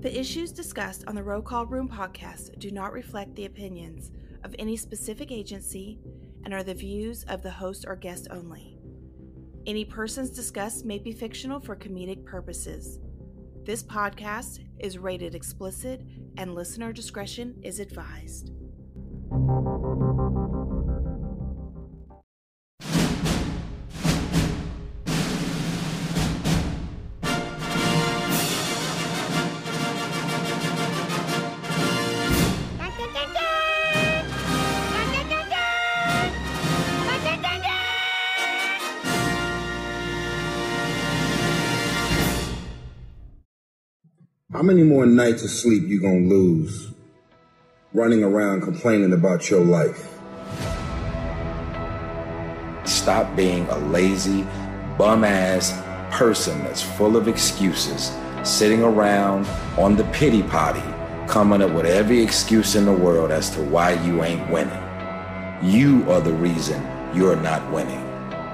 The issues discussed on the Roll Call Room podcast do not reflect the opinions of any specific agency and are the views of the host or guest only. Any persons discussed may be fictional for comedic purposes. This podcast is rated explicit and listener discretion is advised. Many more nights of sleep you gonna lose running around complaining about your life? Stop being a lazy, bum ass person that's full of excuses, sitting around on the pity potty, coming up with every excuse in the world as to why you ain't winning. You are the reason you're not winning.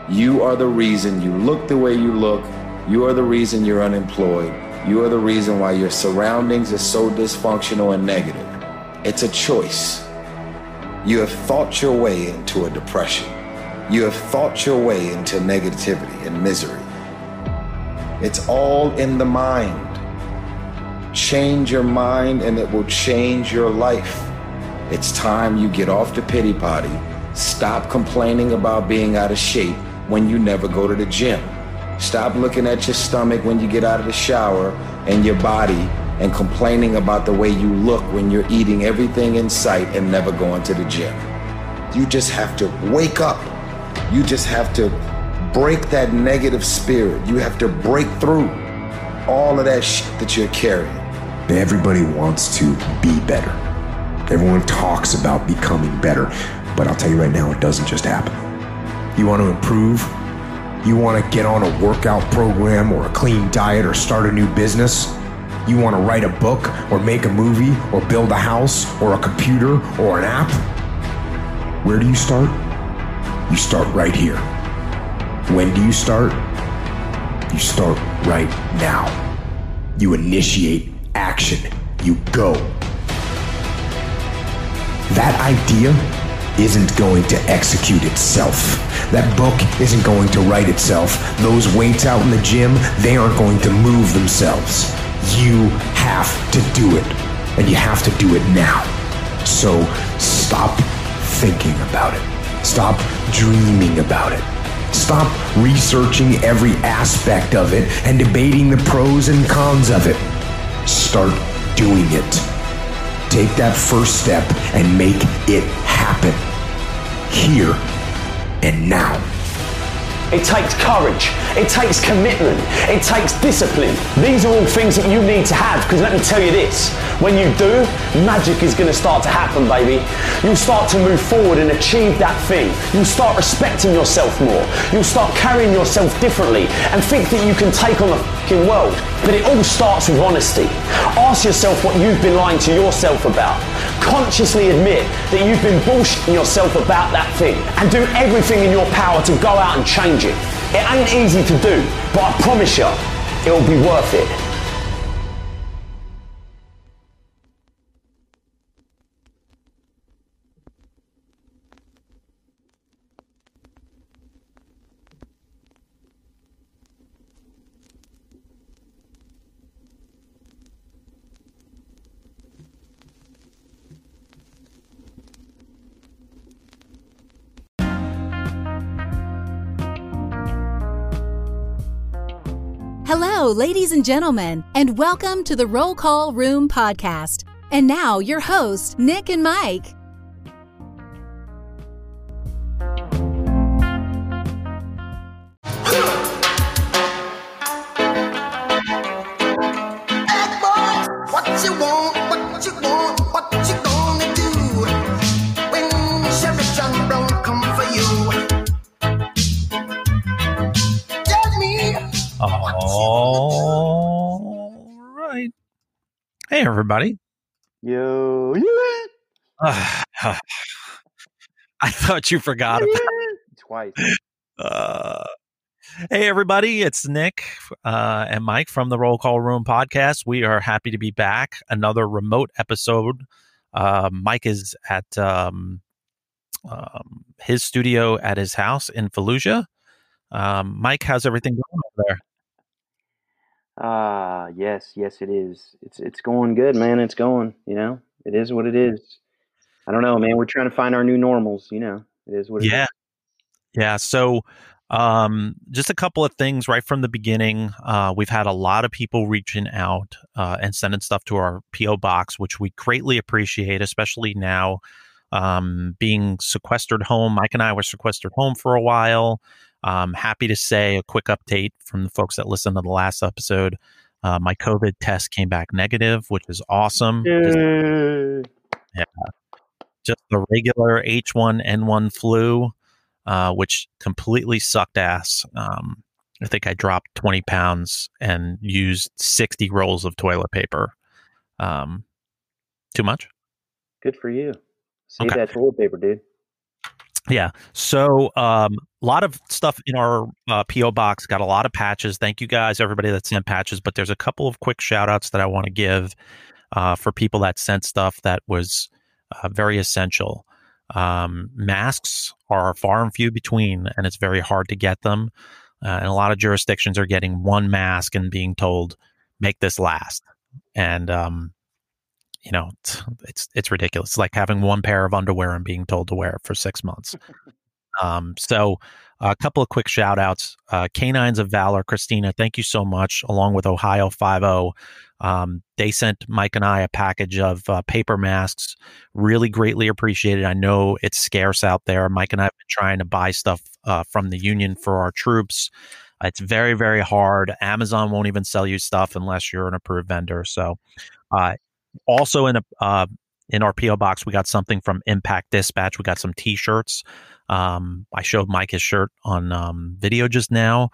You are the reason you look the way you look. You are the reason you're unemployed. You are the reason why your surroundings are so dysfunctional and negative. It's a choice. You have thought your way into a depression. You have thought your way into negativity and misery. It's all in the mind. Change your mind and it will change your life. It's time you get off the pity potty. Stop complaining about being out of shape when you never go to the gym. Stop looking at your stomach when you get out of the shower and your body and complaining about the way you look when you're eating everything in sight and never going to the gym. You just have to wake up. You just have to break that negative spirit. You have to break through all of that shit that you're carrying. Everybody wants to be better. Everyone talks about becoming better, but I'll tell you right now, it doesn't just happen. You want to improve? You want to get on a workout program or a clean diet or start a new business? You want to write a book or make a movie or build a house or a computer or an app? Where do you start? You start right here. When do you start? You start right now. You initiate action. You go. That idea isn't going to execute itself. That book isn't going to write itself. Those weights out in the gym, they aren't going to move themselves. You have to do it, and you have to do it now. So stop thinking about it. Stop dreaming about it. Stop researching every aspect of it and debating the pros and cons of it. Start doing it. Take that first step and make it happen. Here and now. It takes courage. It takes commitment. It takes discipline. These are all things that you need to have because let me tell you this when you do, magic is going to start to happen, baby. You'll start to move forward and achieve that thing. You'll start respecting yourself more. You'll start carrying yourself differently and think that you can take on the fucking world. But it all starts with honesty. Ask yourself what you've been lying to yourself about. Consciously admit that you've been bullshitting yourself about that thing and do everything in your power to go out and change it. It ain't easy to do, but I promise you, it'll be worth it. Ladies and gentlemen, and welcome to the Roll Call Room podcast. And now, your hosts, Nick and Mike. Hey, everybody. Yo, you I thought you forgot about it. twice. uh, Hey, everybody, it's Nick uh, and Mike from the Roll Call Room podcast. We are happy to be back. Another remote episode. Uh, Mike is at um, um, his studio at his house in Fallujah. Um, Mike, how's everything going over there? Ah, yes, yes, it is. It's it's going good, man. It's going. You know, it is what it is. I don't know, man. We're trying to find our new normals. You know, it is what it is. Yeah. Yeah. So, um, just a couple of things right from the beginning. Uh, we've had a lot of people reaching out uh, and sending stuff to our PO box, which we greatly appreciate, especially now um, being sequestered home. Mike and I were sequestered home for a while. Um, happy to say a quick update from the folks that listened to the last episode. Uh, my COVID test came back negative, which is awesome. Just, yeah, just the regular H1N1 flu, uh, which completely sucked ass. Um, I think I dropped 20 pounds and used 60 rolls of toilet paper. Um, too much? Good for you. Save Okay. that toilet paper, dude. Yeah. So um, a lot of stuff in our uh, PO box. Got a lot of patches. Thank you guys, everybody that sent patches. But there's a couple of quick shout outs that I want to give uh, for people that sent stuff that was uh, very essential. Um, masks are far and few between, and it's very hard to get them. Uh, and a lot of jurisdictions are getting one mask and being told, "Make this last." And um, you know, it's, it's it's ridiculous. It's like having one pair of underwear and being told to wear it for six months. um, so, a couple of quick shout outs. Uh, Canines of Valor, Christina, thank you so much, along with Ohio 50. Um, they sent Mike and I a package of uh, paper masks. Really greatly appreciated. I know it's scarce out there. Mike and I have been trying to buy stuff uh, from the union for our troops. It's very, very hard. Amazon won't even sell you stuff unless you're an approved vendor. So, uh, also in a uh, in our PO box, we got something from Impact Dispatch. We got some T-shirts. Um, I showed Mike his shirt on um, video just now.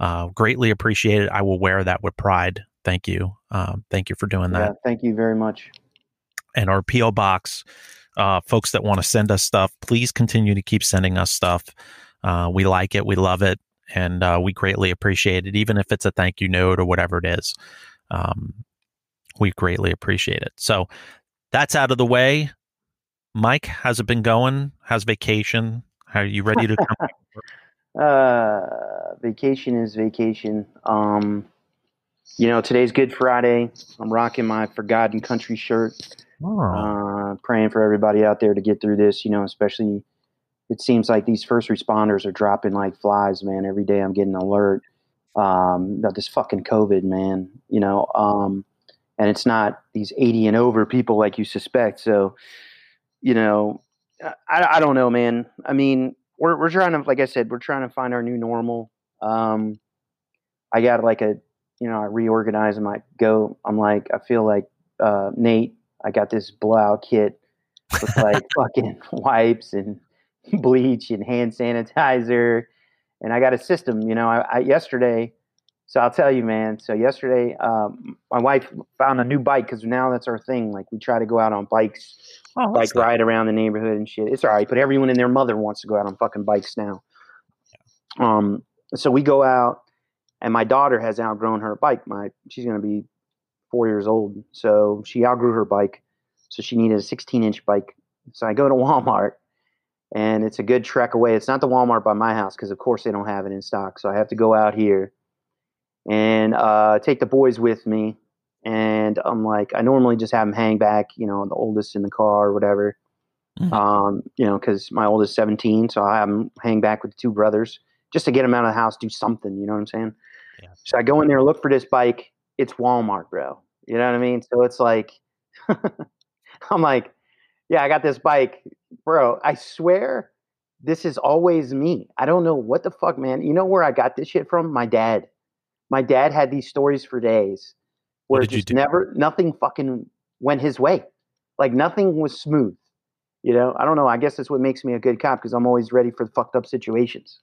Uh, greatly appreciated. I will wear that with pride. Thank you. Um, thank you for doing that Yeah, thank you very much. and our PO box. Uh, folks that want to send us stuff, please continue to keep sending us stuff. Uh, we like it, we love it, and uh, we greatly appreciate it, even if it's a thank you note or whatever it is. Um, we greatly appreciate it. So that's out of the way. Mike, how's it been going? How's vacation? Are you ready to come? Uh, vacation is vacation. Um, you know, today's Good Friday. I'm rocking my Forgotten Country shirt. Oh, Uh, praying for everybody out there to get through this. You know, especially it seems like these first responders are dropping like flies, man. Every day I'm getting an alert um, about this fucking COVID, man. You know, um, and it's not these 80 and over people like you suspect. So, you know, I, I don't know, man. I mean, we're we're trying to, like I said, we're trying to find our new normal. Um, I got like a, you know, I reorganize and I go. I'm like, I feel like uh, Nate. I got this blowout kit with like fucking wipes and bleach and hand sanitizer, and I got a system. You know, I, I yesterday. So I'll tell you, man. So yesterday, um, my wife found a new bike because now that's our thing. Like we try to go out on bikes oh, nice. ride around the neighborhood and shit. It's all right, but everyone and their mother wants to go out on fucking bikes now. Um, so we go out, and my daughter has outgrown her bike. My she's gonna be four years old, so she outgrew her bike. So she needed a 16 inch bike. So I go to Walmart, and it's a good trek away. It's not the Walmart by my house because of course they don't have it in stock. So I have to go out here and uh, take the boys with me. And I'm like, I normally just have them hang back, you know, the oldest in the car or whatever. Mhm. Um, you know, because my oldest 17, so I have them hang back with the two brothers just to get them out of the house, do something. You know what I'm saying? Yeah. So I go in there, look for this bike. It's Walmart, bro. You know what I mean? So it's like, I'm like, yeah, I got this bike, bro. I swear, this is always me. I don't know what the fuck, man. You know where I got this shit from? My dad. My dad had these stories for days where just never, nothing fucking went his way. Like nothing was smooth. You know, I don't know. I guess that's what makes me a good cop because I'm always ready for fucked up situations.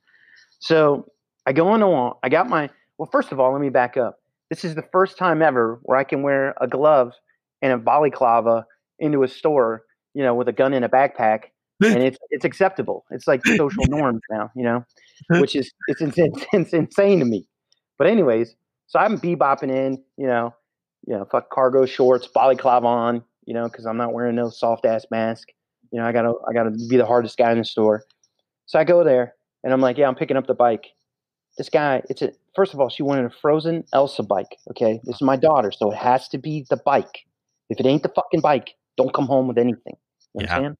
So I go on Wal- I got my. Well, first of all, let me back up. This is the first time ever where I can wear a glove and a balaclava into a store, you know, with a gun in a backpack and it's it's acceptable. It's like social norms now, you know, which is it's, it's, it's insane to me. But anyways, so I'm bebopping in, you know, you know, fuck cargo shorts, balaclava on, you know, because I'm not wearing no soft ass mask. You know, I gotta I gotta be the hardest guy in the store. So I go there and I'm like, yeah, I'm picking up the bike. This guy, it's a first of all, she wanted a frozen Elsa bike. Okay, this is my daughter, so it has to be the bike. If it ain't the fucking bike, don't come home with anything. You Yeah.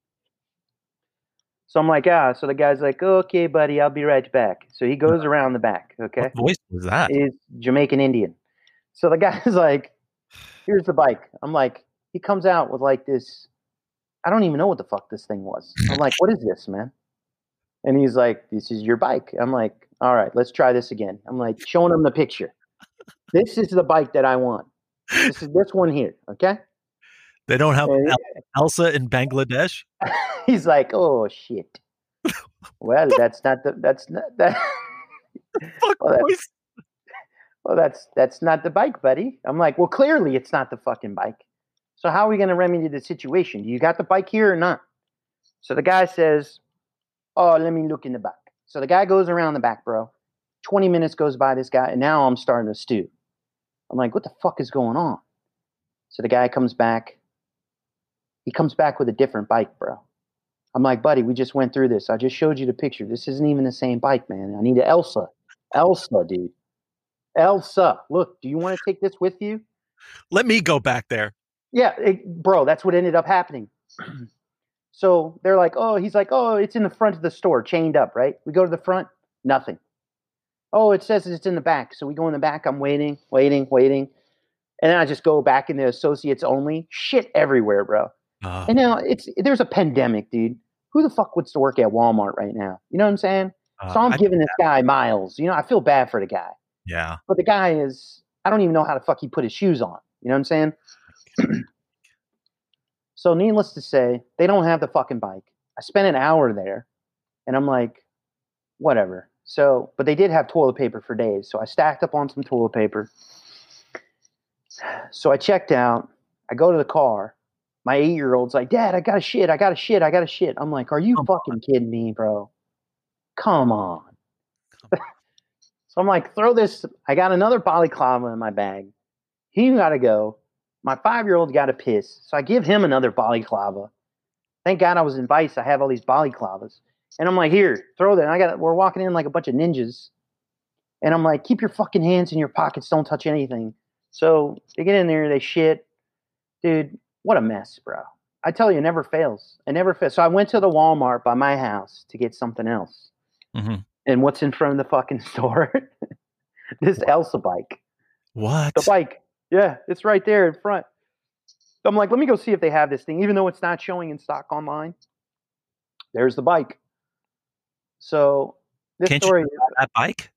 So I'm like, ah. So the guy's like, okay, buddy, I'll be right back. So he goes around the back. Okay, What voice was that? is Jamaican Indian. So the guy's like, here's the bike. I'm like, he comes out with like this. I don't even know what the fuck this thing was. I'm like, what is this, man? And he's like, this is your bike. I'm like, all right, let's try this again. I'm like, showing him the picture. This is the bike that I want. This is this one here. Okay. They don't have Elsa in Bangladesh. he's like, oh shit. Well, that's not the that's not that. Fuck Well, that's- well, that's that's not the bike, buddy. I'm like, well, clearly it's not the fucking bike. So how are we going to remedy the situation? Do you got the bike here or not? So the guy says, oh, let me look in the back. So the guy goes around the back, bro. 20 minutes goes by this guy, and now I'm starting to stew. I'm like, what the fuck is going on? So the guy comes back. He comes back with a different bike, bro. I'm like, buddy, we just went through this. I just showed you the picture. This isn't even the same bike, man. I need an Elsa. Elsa, dude. Elsa. Look, do you want to take this with you? Let me go back there. Yeah, it, bro, that's what ended up happening. so they're like, oh, he's like, oh, it's in the front of the store, chained up, right? We go to the front, nothing. Oh, it says it's in the back. So we go in the back. I'm waiting, waiting, waiting. And then I just go back in the associates only. Shit everywhere, bro. Uh, And now it's there's a pandemic, dude. Who the fuck wants to work at Walmart right now? You know what I'm saying? uh, So I'm I- giving this guy miles. You know, I feel bad for the guy. yeah. But the guy is, I don't even know how the fuck he put his shoes on. You know what I'm saying? so, needless to say, they don't have the fucking bike. I spent an hour there and I'm like, whatever. So, but they did have toilet paper for days. So I stacked up on some toilet paper. So I checked out. I go to the car. My eight year old's like, Dad, I got a shit. I got a shit. I got a shit. I'm like, Are you Come fucking kidding me, bro? Come on. So I'm like, throw this. I got another balaclava in my bag. He got to go. My five year old got to piss. So I give him another balaclava. Thank God I was in Vice. I have all these balaclavas. And I'm like, here, throw that. And I got, we're walking in like a bunch of ninjas. And I'm like, keep your fucking hands in your pockets. Don't touch anything. So they get in there, they shit. Dude, what a mess, bro. I tell you, it never fails. It never fails. So I went to the Walmart by my house to get something else. Mhm. And what's in front of the fucking store? this Elsa bike. What? The bike. Yeah, it's right there in front. I'm like, let me go see if they have this thing, even though it's not showing in stock online. There's the bike. So this Can't story. that bike?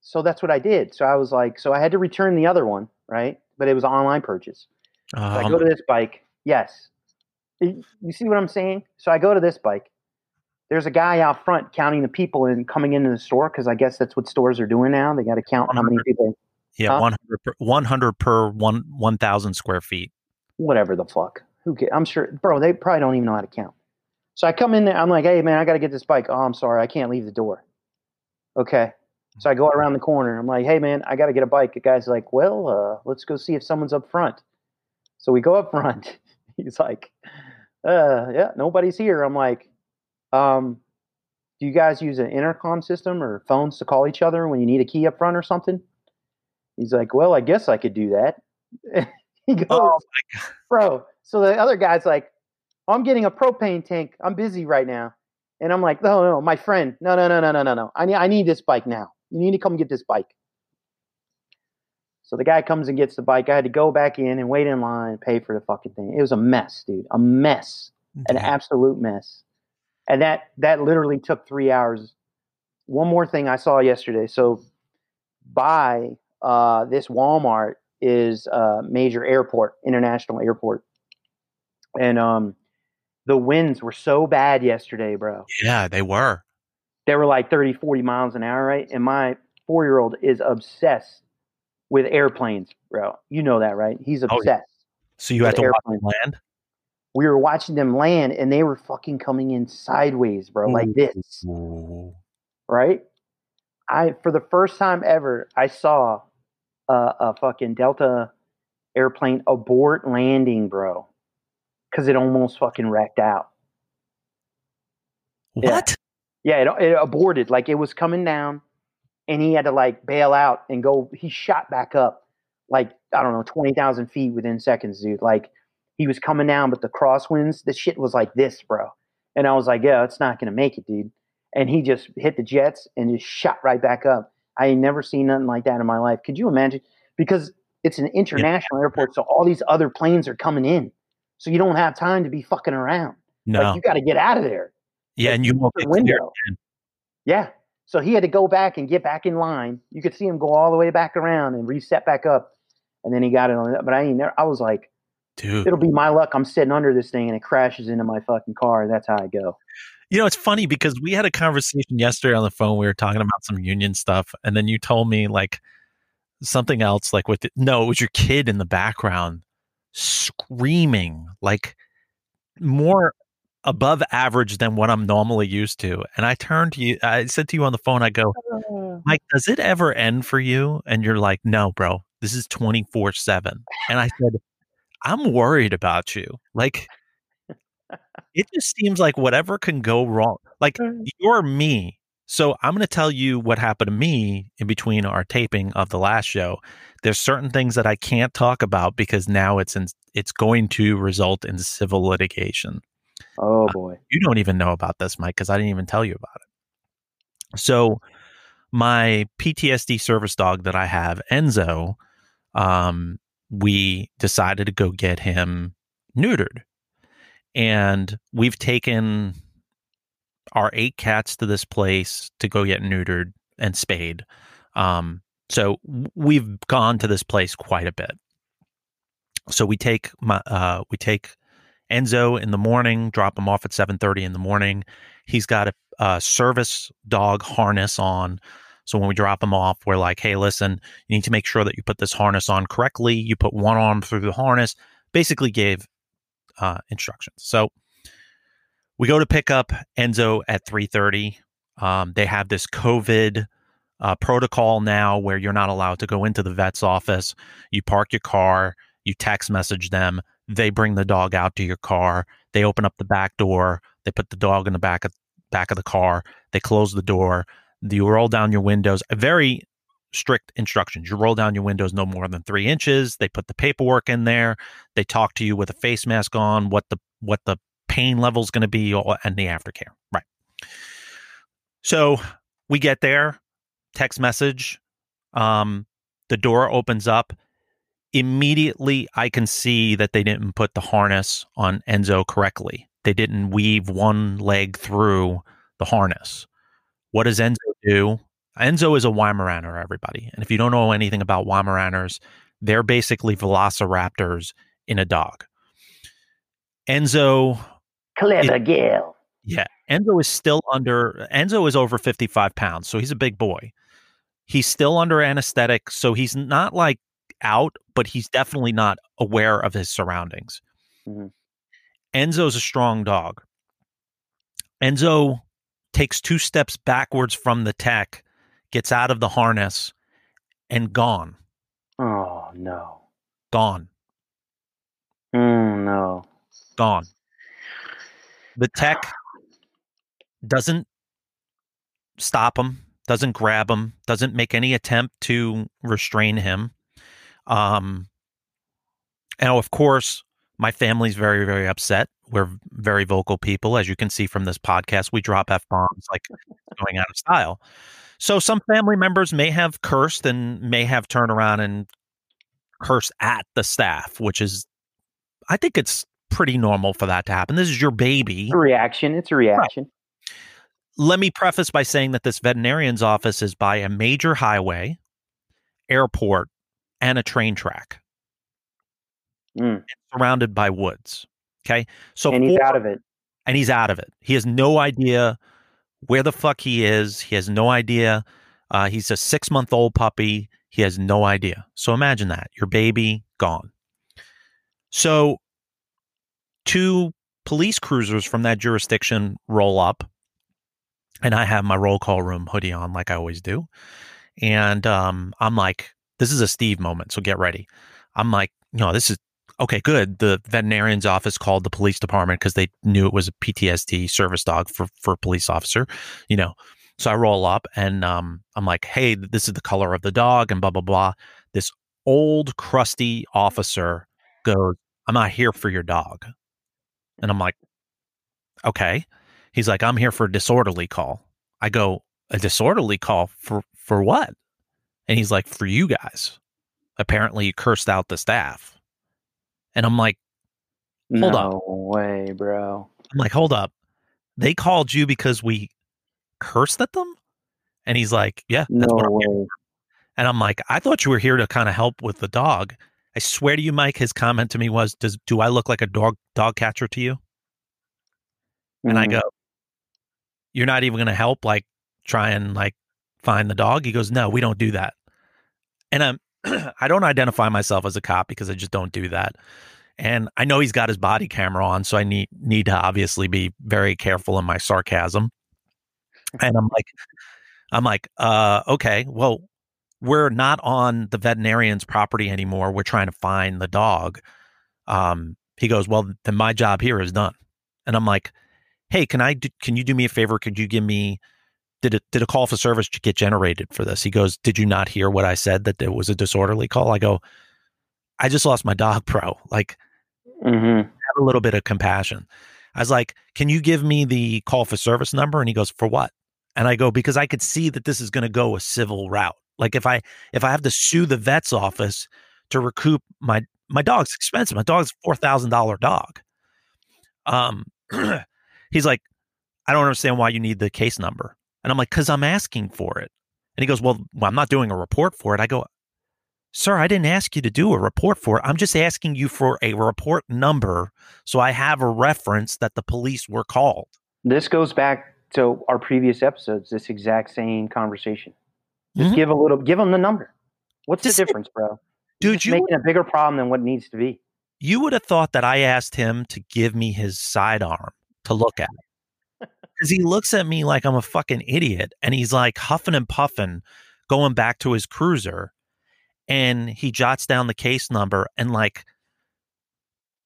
so that's what I did. So I was like, so I had to return the other one, right? But it was an online purchase. So I Um, go to this bike. Yes. You see what I'm saying? So I go to this bike. There's a guy out front counting the people and coming into the store because I guess that's what stores are doing now. They got to count how many people, yeah, huh? 100 per, 100 per one 1,000 square feet. whatever the fuck. Who ca I'm sure, bro, they probably don't even know how to count. So I come in there. I'm like, hey, man, I got to get this bike. Oh, I'm sorry. I can't leave the door. Okay. So I go around the corner. I'm like, hey, man, I got to get a bike. The guy's like, well, uh, let's go see if someone's up front. So we go up front. He's like, uh, yeah, nobody's here. I'm like, um, do you guys use an intercom system or phones to call each other when you need a key up front or something? He's like, well, I guess I could do that. he goes, Oh my god. bro. So the other guy's like, I'm getting a propane tank. I'm busy right now. And I'm like, no, no, my friend, no, no, no, no, no, no, no. I need, I need this bike now. You need to come get this bike. So the guy comes and gets the bike. I had to go back in and wait in line and pay for the fucking thing. It was a mess, dude. A mess. An absolute mess. And that that literally took three hours. One more thing I saw yesterday. So by uh, this Walmart is a major airport, international airport. And um, the winds were so bad yesterday, bro. Yeah, they were. They were like 30, 40 miles an hour, right? And my four year old is obsessed with airplanes, bro. You know that, right? He's Oh, yeah. obsessed. So you had to watch airplanes. them land. we were watching them land and they were fucking coming in sideways, bro, like this. Mm-hmm. Right? I for the first time ever, I saw a, a fucking Delta airplane abort landing, bro. Cause it almost fucking wrecked out. Yeah. What? Yeah, it, it aborted. Like it was coming down, and he had to like bail out and go. He shot back up, like I don't know, twenty thousand feet within seconds, dude. Like he was coming down, but the crosswinds, the shit was like this, bro. And I was like, yeah, it's not gonna make it, dude. And he just hit the jets and just shot right back up. I ain't never seen nothing like that in my life. Could you imagine? Because it's an international airport, so all these other planes are coming in, so you don't have time to be fucking around. No. Like you got to get out of there. yeah, and you won't the get window. Yeah. So he had to go back and get back in line. You could see him go all the way back around and reset back up. And then he got it on. But I ain't never, I was like, Dude. it'll be my luck. I'm sitting under this thing and it crashes into my fucking car. That's how I go. You know, it's funny because we had a conversation yesterday on the phone. We were talking about some union stuff, and then you told me like something else, like with the, no, it was your kid in the background screaming, like more above average than what I'm normally used to. And I turned to you, I said to you on the phone, I go, oh. Mike, does it ever end for you? And you're like, no, bro, this is 24 7. And I said, I'm worried about you. Like, it just seems like whatever can go wrong. Like, mm. you're me. So I'm going to tell you what happened to me in between our taping of the last show. There's certain things that I can't talk about because now it's in, it's going to result in civil litigation. Oh boy. You don't even know about this, Mike, because I didn't even tell you about it. So, my PTSD service dog that I have, Enzo, um, we decided to go get him neutered. And we've taken our eight cats to this place to go get neutered and spayed. Um, so we've gone to this place quite a bit. So we take my uh, we take Enzo in the morning, drop him off at seven thirty in the morning. He's got a, a service dog harness on. So when we drop him off, we're like, "Hey, listen, you need to make sure that you put this harness on correctly. You put one arm through the harness." Basically, gave uh, instructions. So we go to pick up Enzo at three thirty. Um, they have this COVID uh, protocol now where you're not allowed to go into the vet's office. You park your car, you text message them, they bring the dog out to your car, they open up the back door, they put the dog in the back of back of the car, they close the door, you roll down your windows. Very strict instructions. You roll down your windows no more than three inches. They put the paperwork in there. They talk to you with a face mask on, what the what the pain level is going to be, and the aftercare. Right. So we get there, text message. Um, the door opens up. Immediately, I can see that they didn't put the harness on Enzo correctly. They didn't weave one leg through the harness. What does Enzo do? Enzo is a Weimaraner, everybody. And if you don't know anything about Weimaraners, they're basically velociraptors in a dog. Enzo Clever girl. yeah, Enzo is still under. Enzo is over fifty-five pounds, so he's a big boy. He's still under anesthetic, so he's not like out, but he's definitely not aware of his surroundings. Mhm. Enzo's a strong dog. Enzo takes two steps backwards from the tech, gets out of the harness, and gone, Oh no. gone, Mm, no. gone. The tech doesn't stop him, doesn't grab him, doesn't make any attempt to restrain him. Um, and of course, my family's very, very upset. We're very vocal people, as you can see from this podcast. We drop f bombs like going out of style. So some family members may have cursed and may have turned around and cursed at the staff, which is, I think it's pretty normal for that to happen. This is your baby It's reaction. It's a reaction. let me preface by saying that this veterinarian's office is by a major highway, airport, and a train track, Mm. surrounded by woods. Okay, so and he's for- out of it. and he's out of it. He has no idea where the fuck he is. He has no idea. Uh, he's a six month old puppy. He has no idea. So imagine that your baby gone. So two police cruisers from that jurisdiction roll up, and I have my roll call room hoodie on, like I always do. And um, I'm like, this is a Steve moment, so get ready. I'm like, no, this is okay, good. The veterinarian's office called the police department because they knew it was a PTSD service dog for for a police officer, you know. So I roll up and um, I'm like, hey, this is the color of the dog and blah blah blah. This old crusty officer goes, I'm not here for your dog. And I'm like, okay. He's like, I'm here for a disorderly call. I go, a disorderly call for for what? And he's like, for you guys. Apparently you cursed out the staff. And I'm like, hold no up. way, bro. I'm like, hold up. They called you because we cursed at them? And he's like, yeah, No that's what I'm here way. And I'm like, I thought you were here to kind of help with the dog. I swear to you, Mike, his comment to me was, Does do I look like a dog dog catcher to you? And I Mhm. go, You're not even gonna help like try and like find the dog? He goes, No, we don't do that. And I'm I don't identify myself as a cop because I just don't do that. And I know he's got his body camera on, so I need need to obviously be very careful in my sarcasm. And I'm like, I'm like, uh, okay, well, we're not on the veterinarian's property anymore. We're trying to find the dog. Um, he goes, well, then my job here is done. And I'm like, hey, can I do, can you do me a favor? Could you give me did it did a call for service get generated for this? He goes, did you not hear what I said that it was a disorderly call? I go, I just lost my dog, bro. Like, Mhm. have a little bit of compassion. I was like, can you give me the call for service number? And he goes, for what? And I go, because I could see that this is going to go a civil route. Like if I if I have to sue the vet's office to recoup my my dog's expensive. My dog's four thousand dollar dog. Um, he's like, I don't understand why you need the case number. And I'm like, because I'm asking for it. And he goes, well, well, I'm not doing a report for it. I go, sir, I didn't ask you to do a report for it. I'm just asking you for a report number so I have a reference that the police were called. This goes back to our previous episodes. This exact same conversation. Just Mhm. give a little. Give them the number. What's Just- the difference, bro? Dude, It's you making a bigger problem than what needs to be. you would have thought that I asked him to give me his sidearm to look at. Because he looks at me like I'm a fucking idiot and he's like huffing and puffing, going back to his cruiser. And he jots down the case number and like,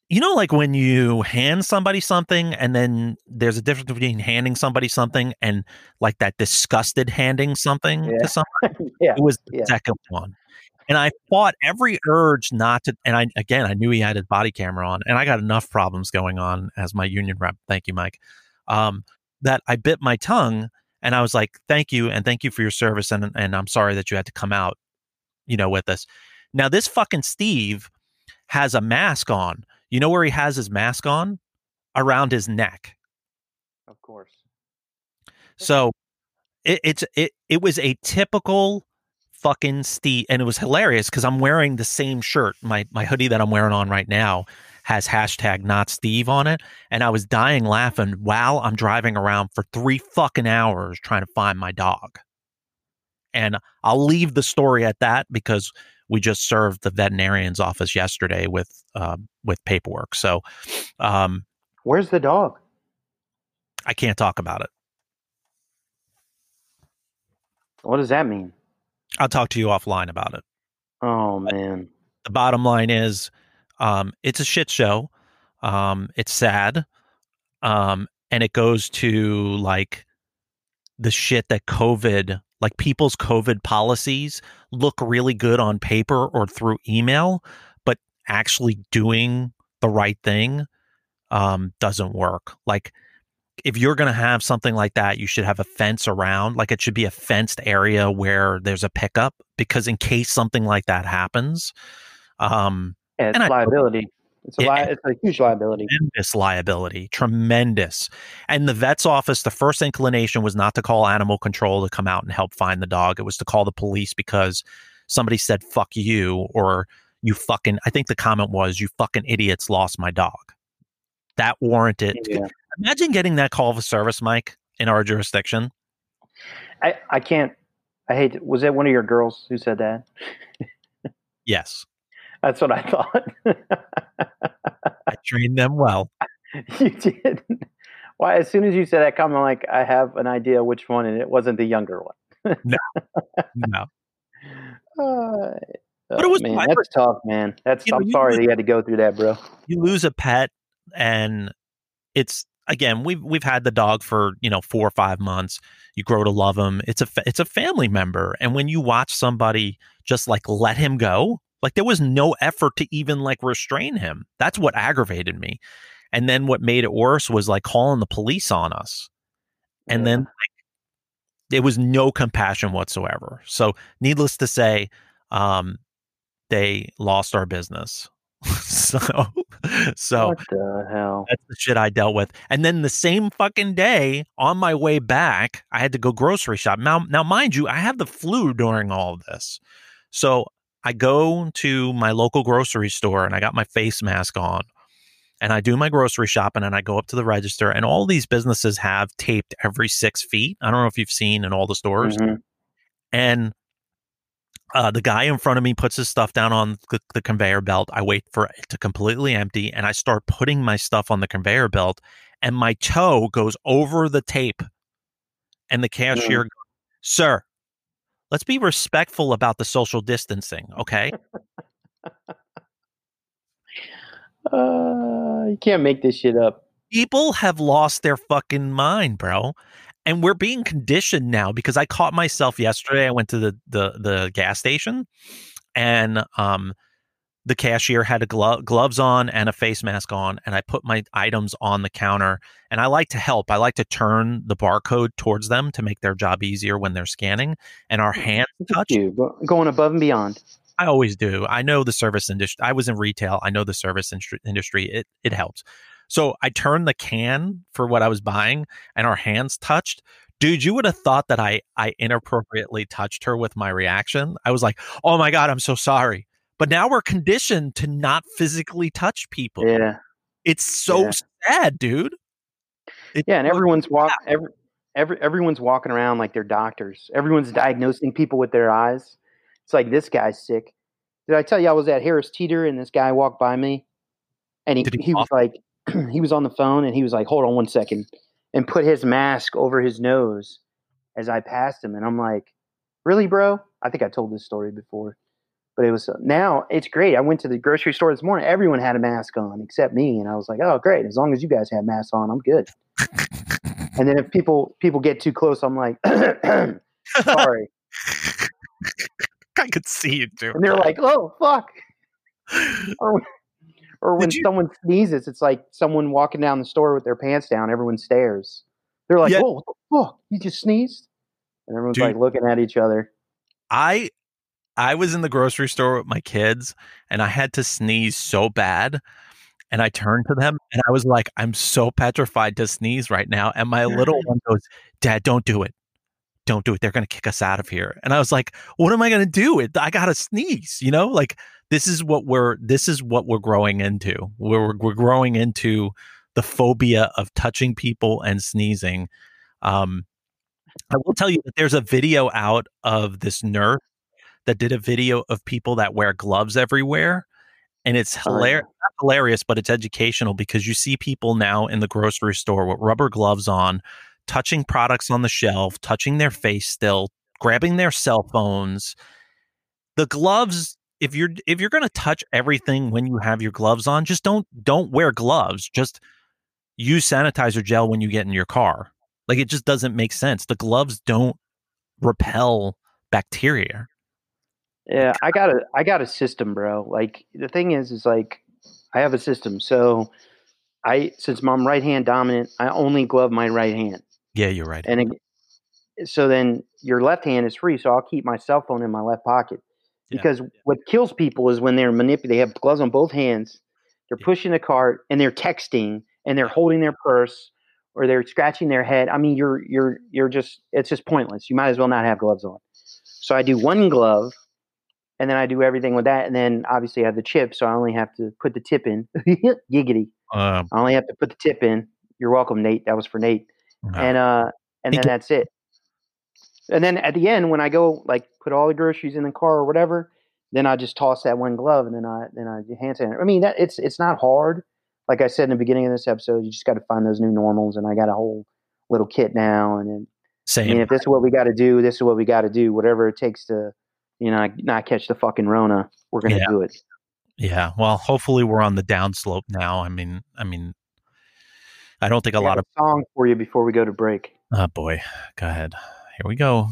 you know, like when you hand somebody something and then there's a difference between handing somebody something and like that disgusted handing something Yeah. to somebody. Yeah. It was the yeah. second one. And I fought every urge not to. And I, again, I knew he had his body camera on, and I got enough problems going on as my union rep. Thank you, Mike. Um, that I bit my tongue and I was like, thank you. And thank you for your service. And, and I'm sorry that you had to come out, you know, with us. Now, this fucking Steve has a mask on. You know where he has his mask on? Around his neck. Of course. So it, it's it it was a typical fucking Steve, and it was hilarious because I'm wearing the same shirt. My my hoodie that I'm wearing on right now has hashtag not Steve on it, and I was dying laughing while I'm driving around for three fucking hours trying to find my dog. And I'll leave the story at that because we just served the veterinarian's office yesterday with uh, with paperwork. So um, Where's the dog? I can't talk about it. What does that mean? I'll talk to you offline about it. Oh man. the bottom line is um, it's a shit show. Um, it's sad. Um, and it goes to like the shit that covid like people's covid policies look really good on paper or through email but actually doing the right thing um, doesn't work. Like if you're going to have something like that you should have a fence around like it should be a fenced area where there's a pickup because in case something like that happens um Yeah, it's And I- liability. It's a li- it's a huge liability. tremendous liability tremendous and the vet's office the first inclination was not to call animal control to come out and help find the dog it was to call the police because somebody said fuck you or you fucking i think the comment was you fucking idiots lost my dog that warranted Yeah. imagine getting that call of service mike in our jurisdiction I, I can't I hate to- was that one of your girls who said that? yes That's what I thought. i trained them well you did. Why? As soon as you said that comment, I'm like, I have an idea which one, and it wasn't the younger one. No. Uh, But it was man, my that's first- tough, man. That's You I'm you sorry lose- that you had to go through that, bro. you lose a pet and it's again we've we've had the dog for you know four or five months you grow to love him it's a it's a family member and when you watch somebody just like let him go like there was no effort to even like restrain him. That's what aggravated me. And then what made it worse was like calling the police on us. And then like there was no compassion whatsoever. So needless to say um they lost our business. So so what the hell? that's the shit I dealt with. And then the same fucking day, on my way back, I had to go grocery shop. Now, now, mind you, I have the flu during all of this, so I go to my local grocery store and I got my face mask on, and I do my grocery shopping, and I go up to the register, and all these businesses have taped every six feet. I don't know if you've seen in all the stores, Mhm. and uh, the guy in front of me puts his stuff down on the, the conveyor belt. I wait for it to completely empty and I start putting my stuff on the conveyor belt, and my toe goes over the tape. And the cashier, goes, sir, let's be respectful about the social distancing, okay? Uh, you can't make this shit up. People have lost their fucking mind, bro. And we're being conditioned now because I caught myself yesterday. I went to the the, the gas station and um the cashier had a glo- gloves on and a face mask on and i put my items on the counter and i like to help. I like to turn the barcode towards them to make their job easier when they're scanning and our hands touch you going above and beyond. i always do. I know the service industry i was in retail i know the service industry, industry it, it helps. So i turned the can for what i was buying and our hands touched. Dude you would have thought that i i inappropriately touched her with my reaction. I was like oh my god i'm so sorry but now we're conditioned to not physically touch people Yeah, it's so Yeah. sad dude It's yeah, and everyone's walk every, every everyone's walking around like they're doctors. Everyone's diagnosing people with their eyes. It's like this guy's sick. Did I tell you I was at Harris Teeter and this guy walked by me, and he he he was like he was on the phone and he was like, "Hold on one second, and put his mask over his nose as I passed him, and I'm like, "Really, bro?" I think I told this story before. But it was now it's great. I went to the grocery store this morning. Everyone had a mask on except me, and I was like, "Oh, great! As long as you guys have masks on, I'm good." and then if people people get too close, I'm like, "Sorry," i could see you too and they're like, "Oh, fuck!" Or, or when you- someone sneezes, it's like someone walking down the store with their pants down. Everyone stares. They're like, Yeah. "Oh, what the fuck! You just sneezed!" And everyone's Dude. like looking at each other. I I was in the grocery store with my kids and I had to sneeze so bad and I turned to them and I was like I'm so petrified to sneeze right now and my little one goes dad don't do it. Don't do it. They're going to kick us out of here. And I was like what am I going to do? It I got to sneeze you know? Like this is what we're this is what we're growing into. We're we're growing into the phobia of touching people and sneezing. Um I will tell you that there's a video out of this nurse that did a video of people that wear gloves everywhere. And it's hilarious, not hilarious, but it's educational because you see people now in the grocery store with rubber gloves on, touching products on the shelf, touching their face still, grabbing their cell phones. The gloves, if you're if you're gonna touch everything when you have your gloves on, just don't don't wear gloves. Just use sanitizer gel when you get in your car. Like it just doesn't make sense. The gloves don't repel bacteria. Yeah, I got a I got a system, bro. Like the thing is, is like I have a system. So I since I'm right hand dominant, I only glove my right hand, Yeah, you're right. and it, so then your left hand is free. So I'll keep my cell phone in my left pocket Yeah. because what kills people is when they're manipulating. They have gloves on both hands. They're Yeah. pushing a cart and they're texting and they're holding their purse or they're scratching their head. I mean, you're you're you're just it's just pointless. You might as well not have gloves on. So I do one glove, and then I do everything with that, and then obviously I have the chip, so I only have to put the tip in. Giggity! Um, I only have to put the tip in. You're welcome, Nate. That was for Nate. no. And uh, and then that's it. And then at the end, when I go like put all the groceries in the car or whatever, then I just toss that one glove, and then I then I hand sanitizer. I mean, that it's it's not hard. like I said in the beginning of this episode, you just got to find those new normals, and I got a whole little kit now. And then, I mean, if this is what we got to do, this is what we got to do. Whatever it takes to, you know, not catch the fucking Rona, we're gonna Yeah. do it. Yeah. Well, hopefully we're on the downslope now. I mean, I mean, I don't think a lot got of. song for you before we go to break. Oh boy, go ahead. Here we go.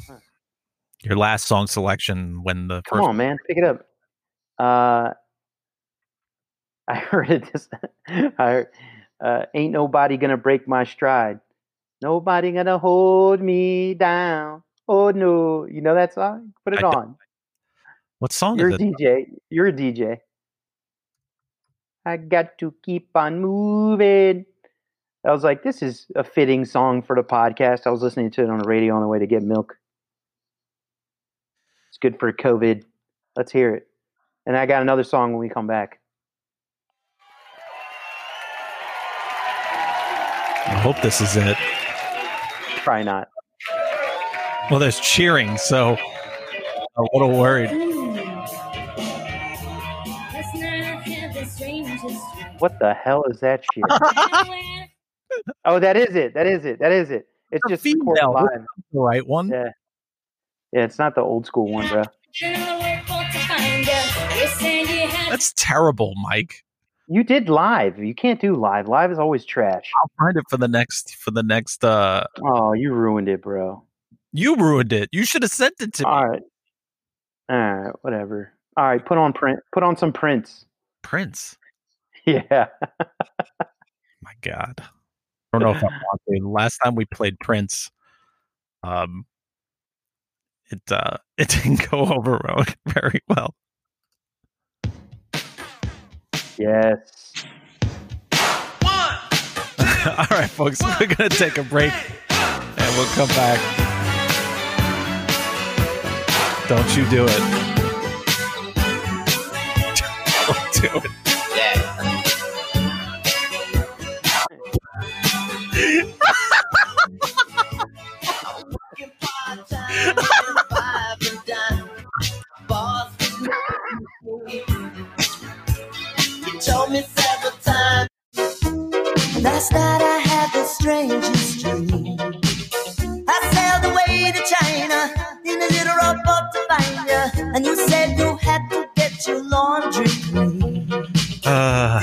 Your last song selection when the Come first. on, man, pick it up. Uh, I heard it. This, I heard, uh, ain't nobody gonna break my stride. Nobody gonna hold me down. Oh no, you know that song? Put it I on. What song You're is a it? DJ. You're a DJ. I got to keep on moving. I was like, this is a fitting song for the podcast. I was listening to it on the radio on the way to get milk. It's good for COVID. Let's hear it. And I got another song when we come back. I hope this is it. Probably not. Well, there's cheering, so I'm a little worried. What the hell is that shit? oh, that is it. That is it. That is it. It's A just female. live. The right one. Yeah. Yeah, it's not the old school one, bro. That's terrible, Mike. You did live. You can't do live. Live is always trash. I'll find it for the next for the next. uh Oh, you ruined it, bro. You ruined it. You should have sent it to me. All right. All right, whatever. All right, put on print. Put on some prints. Prince. Yeah. My God. I don't know if I want to. Last time we played Prince, um, it uh, it didn't go over very well. Yes. All right, folks, we're gonna take a break, and we'll come back. Don't you do it? Don't do it. Told me several times. Last night I had the strangest dream. I sailed away to China in a little rowboat to find you, and you said you had to get your laundry clean. Uh,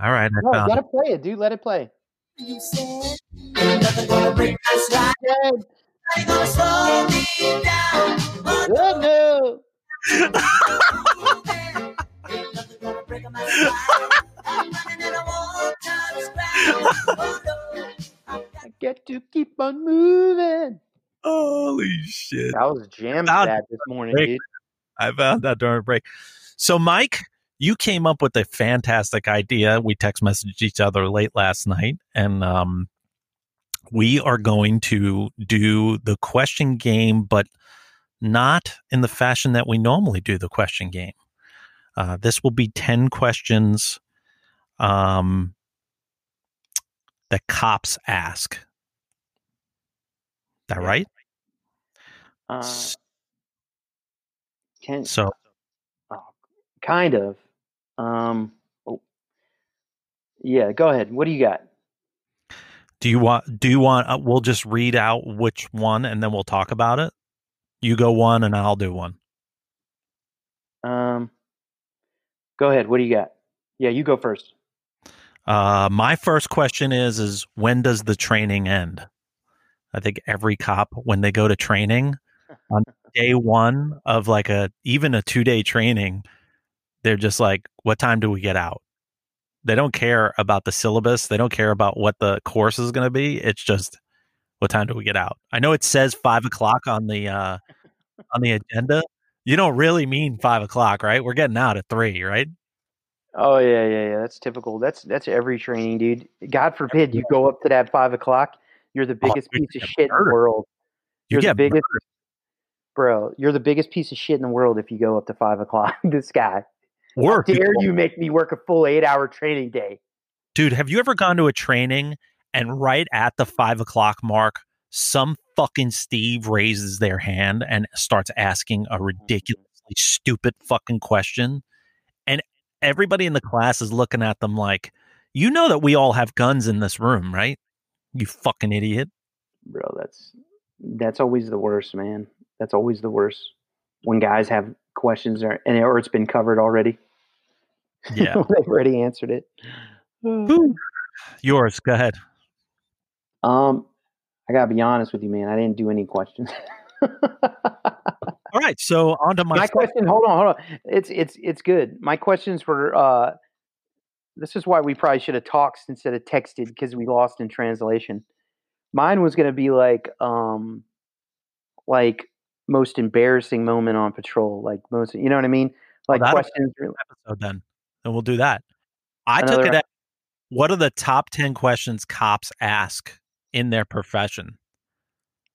all right, I No, found gotta it. play it, dude. Let it play. You said nothing gonna break my stride. Ain't gonna slow me down. Oh, no. Ain't gonna break my stride. I'm I won't touch ground. No. I've got I get to keep on moving. Holy shit! I was jammed to that this morning, break. dude. I found that during break. So, Mike, you came up with a fantastic idea. We text messaged each other late last night, and um, we are going to do the question game, but not in the fashion that we normally do the question game. Uh, this will be 10 questions um, that cops ask. That right? Uh, can, So, kind of. Um, oh. Yeah, go ahead. What do you got? Do you want? Do you want? Uh, we'll just read out which one, and then we'll talk about it. You go one, and I'll do one. Um, go ahead. What do you got? Yeah, you go first. Uh, my first question is: is when does the training end? I think every cop, when they go to training on day one of like a even a two day training, they're just like, "What time do we get out?" They don't care about the syllabus. They don't care about what the course is going to be. It's just, "What time do we get out?" I know it says five o'clock on the uh, on the agenda. You don't really mean five o'clock, right? We're getting out at three, right? Oh yeah, yeah, yeah. That's typical. That's that's every training, dude. God forbid you go up to that five o'clock. You're the Oh, biggest dude, piece of shit in the world. You You're the get biggest, bro. You're the biggest piece of shit in the world if you go up to five o'clock. this guy. Work. Dare you make me work a full eight hour training day? dude have you ever gone to a training and right at the five o'clock mark some fucking steve raises their hand and starts asking a mm-hmm. ridiculously stupid fucking question and everybody in the class is looking at them like You know that we all have guns in this room, right? You fucking idiot. bro. That's that's always the worst, man. That's always the worst when guys have questions or and or it's been covered already. Yeah. they've already answered it. Yours. Go ahead. Um, I gotta be honest with you, man. I didn't do any questions. All right. So on to my, my question. Hold on, hold on. It's it's it's good. My questions were. uh This is why we probably should have talked instead of texted because we lost in translation. Mine was gonna be like, um, like most embarrassing moment on patrol, like most. You know what I mean? Like that'll- questions. episode then, and we'll do that. I took it. At, what are the top ten questions cops ask in their profession?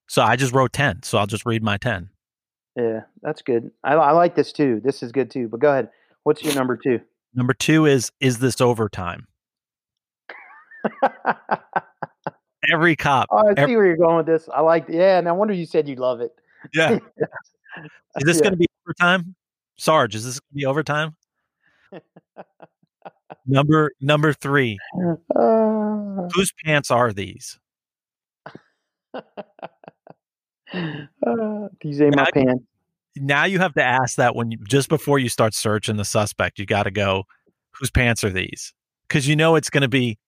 So I just wrote ten. So I'll just read my ten. Yeah, that's good. I, I like this too. This is good too. But go ahead. What's your number two? Number two is is this overtime? Every cop. Oh, I see ev- where you're going with this. I like. Yeah, And I wonder you said you love it. yeah. Is this Yeah. going to be overtime? Sarge, is this going to be overtime? Number number three. Uh, Whose pants are these? uh, these ain't my Now- pants. Now you have to ask that when you, just before you start searching the suspect. You got to go, whose pants are these? Because you know it's going to be,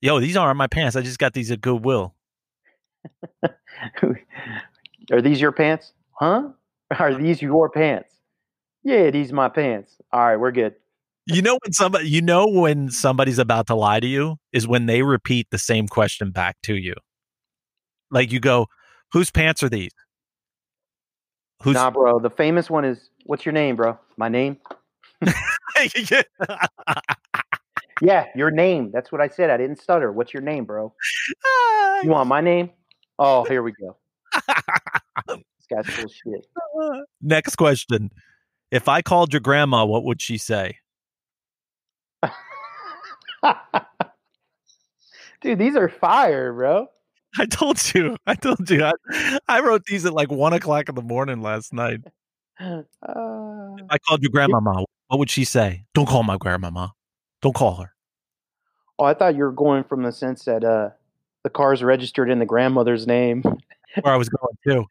yo, these aren't my pants. I just got these at Goodwill. Are these your pants? Huh? Are these your pants? Yeah, these are my pants. All right, we're good. You know when somebody, you know when somebody's about to lie to you is when they repeat the same question back to you. Like you go, whose pants are these? Who's Nah, bro. The famous one is what's your name, bro? My name? Yeah, your name. That's what I said. I didn't stutter. What's your name, bro? You want my name? Oh, here we go. this guy's full shit. Next question. If I called your grandma, what would she say? Dude, these are fire, bro. I told you. I told you. I, I wrote these at like one o'clock in the morning last night. Uh, I called your grandmama. What would she say? Don't call my grandmama. Don't call her. oh, I thought you were going from the sense that uh, the car's registered in the grandmother's name. Where I was going to.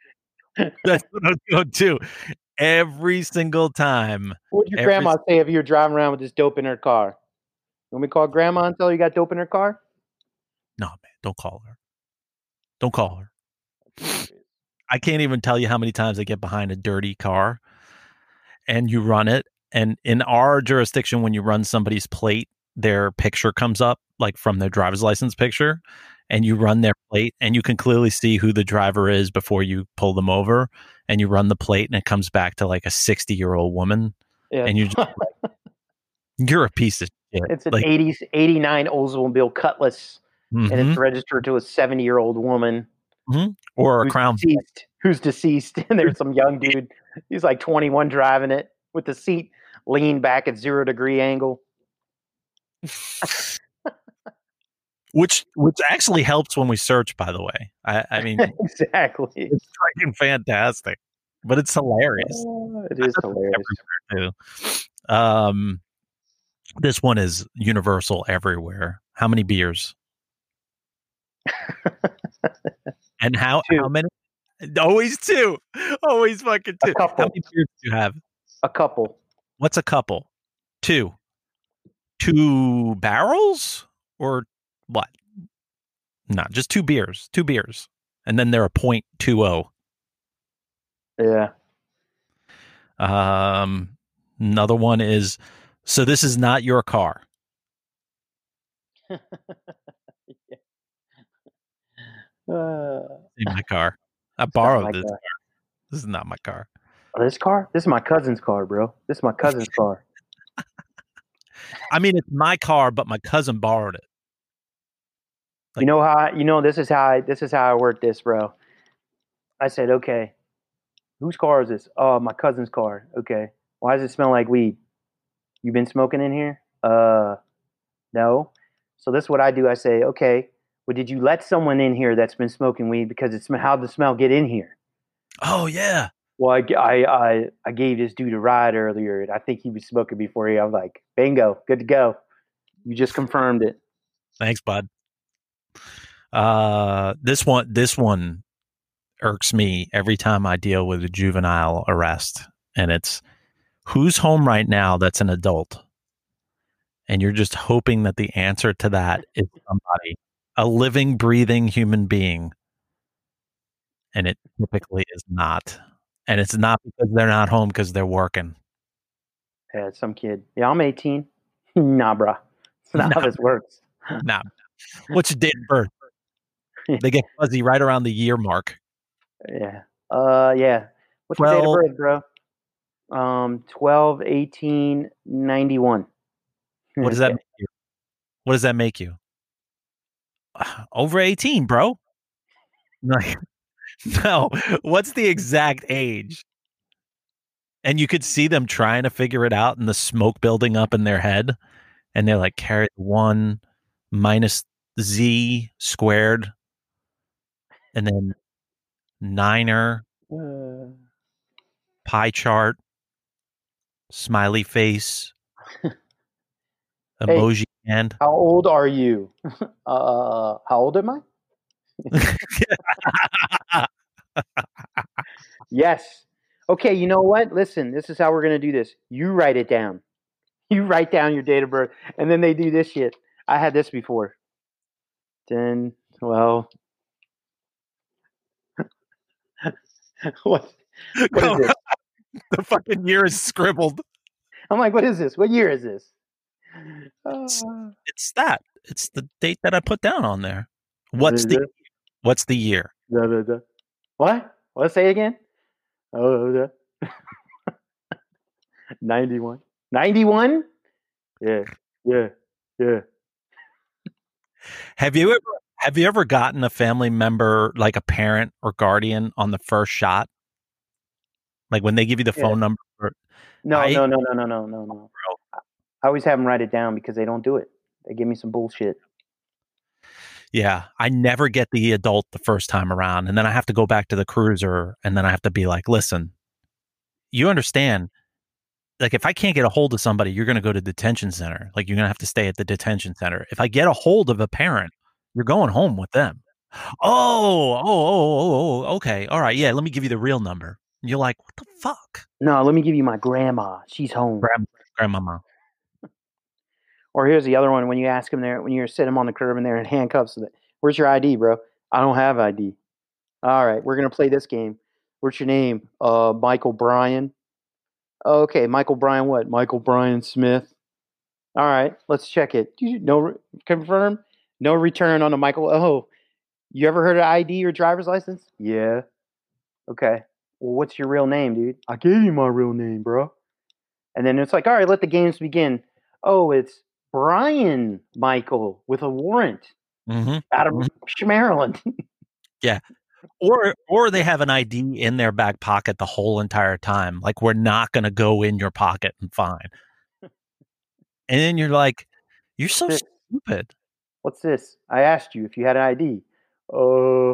That's what I was going to. Every single time. What would your grandma say if you were driving around with this dope in her car? You want me to call grandma and tell her you got dope in her car? No, man, don't call her. Don't call her. I can't even tell you how many times I get behind a dirty car and you run it. And in our jurisdiction, when you run somebody's plate, their picture comes up, like from their driver's license picture, and you run their plate, and you can clearly see who the driver is before you pull them over. And you run the plate, and it comes back to like a 60 year old woman. Yeah. And you just, you're a piece of shit. it's an Like, 80s, 89 Oldsmobile Cutlass, and mhm, it's registered to a 70 year old woman or a crown. deceased, who's deceased. And there's some young dude, he's like 21 driving it with the seat leaned back at zero degree angle. which which actually helps when we search by the way i, I mean exactly. it's freaking fantastic but it's hilarious Uh, it is hilarious. too um this one is universal everywhere. How many beers? And how how many? Always two. Always fucking two. How many beers do you have? A couple. what's a couple? Two. Two barrels? Or what? No just two beers. Two beers. And then they're a point two oh. Yeah. um another one is so this is not your car Uh, in my car i borrowed this car. car. this is not my car oh, this car? This is my cousin's car, bro. This is my cousin's car. i mean it's my car but my cousin borrowed it you know how I, you know this is how I this is how I work this, bro. I said, okay, whose car is this? Oh, my cousin's car. Okay, why does it smell like weed? You been smoking in here? Uh, no. So this is what I do. I say, okay, well, did you let someone in here that's been smoking weed? Because it's how'd the smell get in here? oh yeah Well, I, I, I, I gave this dude a ride earlier, and I think he was smoking before he. I was like, bingo, good to go. You just confirmed it. Thanks, bud. Uh, this one, this one irks me every time I deal with a juvenile arrest, and it's who's home right now that's an adult, and you're just hoping that the answer to that is somebody, a living, breathing human being, and it typically is not, and it's not because they're not home because they're working. Yeah, some kid. Yeah, I'm 18. nah, bro. It's not how Nah. this works. Nah. What's your date of birth? They get fuzzy right around the year mark. Yeah. Uh, yeah. What's your date of birth, bro? Um, 12, 18, 91. What does that make you? What does that make you? Over 18, bro. Like, no, what's the exact age? And you could see them trying to figure it out and the smoke building up in their head. And they're like, carry one minus z squared. And then niner, Uh, pie chart, smiley face, emoji hand. how old are you? uh, how old am I? Yes. Okay, you know what? Listen, this is how we're going to do this. You write it down. You write down your date of birth, and then they do this shit. I had this before 10, 12. what? What is this? the fucking year is scribbled. I'm like, what is this? What year is this? Uh, It's that. It's the date that I put down on there. What's the what's the year? da, da, da. What? Let's say it again. Oh, da. 91. 91? Yeah, yeah, yeah. Have you ever have you ever gotten a family member like a parent or guardian on the first shot? Like when they give you the Yeah. phone number for No, I- no, no, no, no, no, no, no. I always have them write it down because they don't do it. They give me some bullshit. Yeah, I never get the adult the first time around and then I have to go back to the cruiser and then I have to be like, "Listen, you understand like if I can't get a hold of somebody, you're going to go to detention center. Like you're going to have to stay at the detention center. If I get a hold of a parent, you're going home with them. Oh, oh, oh, oh, oh, oh okay. All right. Yeah, let me give you the real number. And you're like, "What the fuck?" No, let me give you my grandma. She's home. Grand, grandmama. Or here's the other one when you ask them there, when you're sitting them on the curb and they're in handcuffs. that, Where's your ID, bro? I don't have ID. All right, we're going to play this game. What's your name? Uh, Michael Bryan. Okay, Michael Bryan what? Michael Bryan Smith. All right, let's check it. No, re- confirm. No return on a Michael. Oh, you ever heard of ID or driver's license? Yeah. Okay. Well, what's your real name, dude? I gave you my real name, bro. And then it's like, all right, let the games begin. Oh, it's Brian Michael with a warrant hmm out of Maryland. Yeah. Or or they have an ID in their back pocket the whole entire time. Like we're not going to go in your pocket and find. And then you're like, you're so This- stupid. What's this? I asked you if you had an ID. Uh,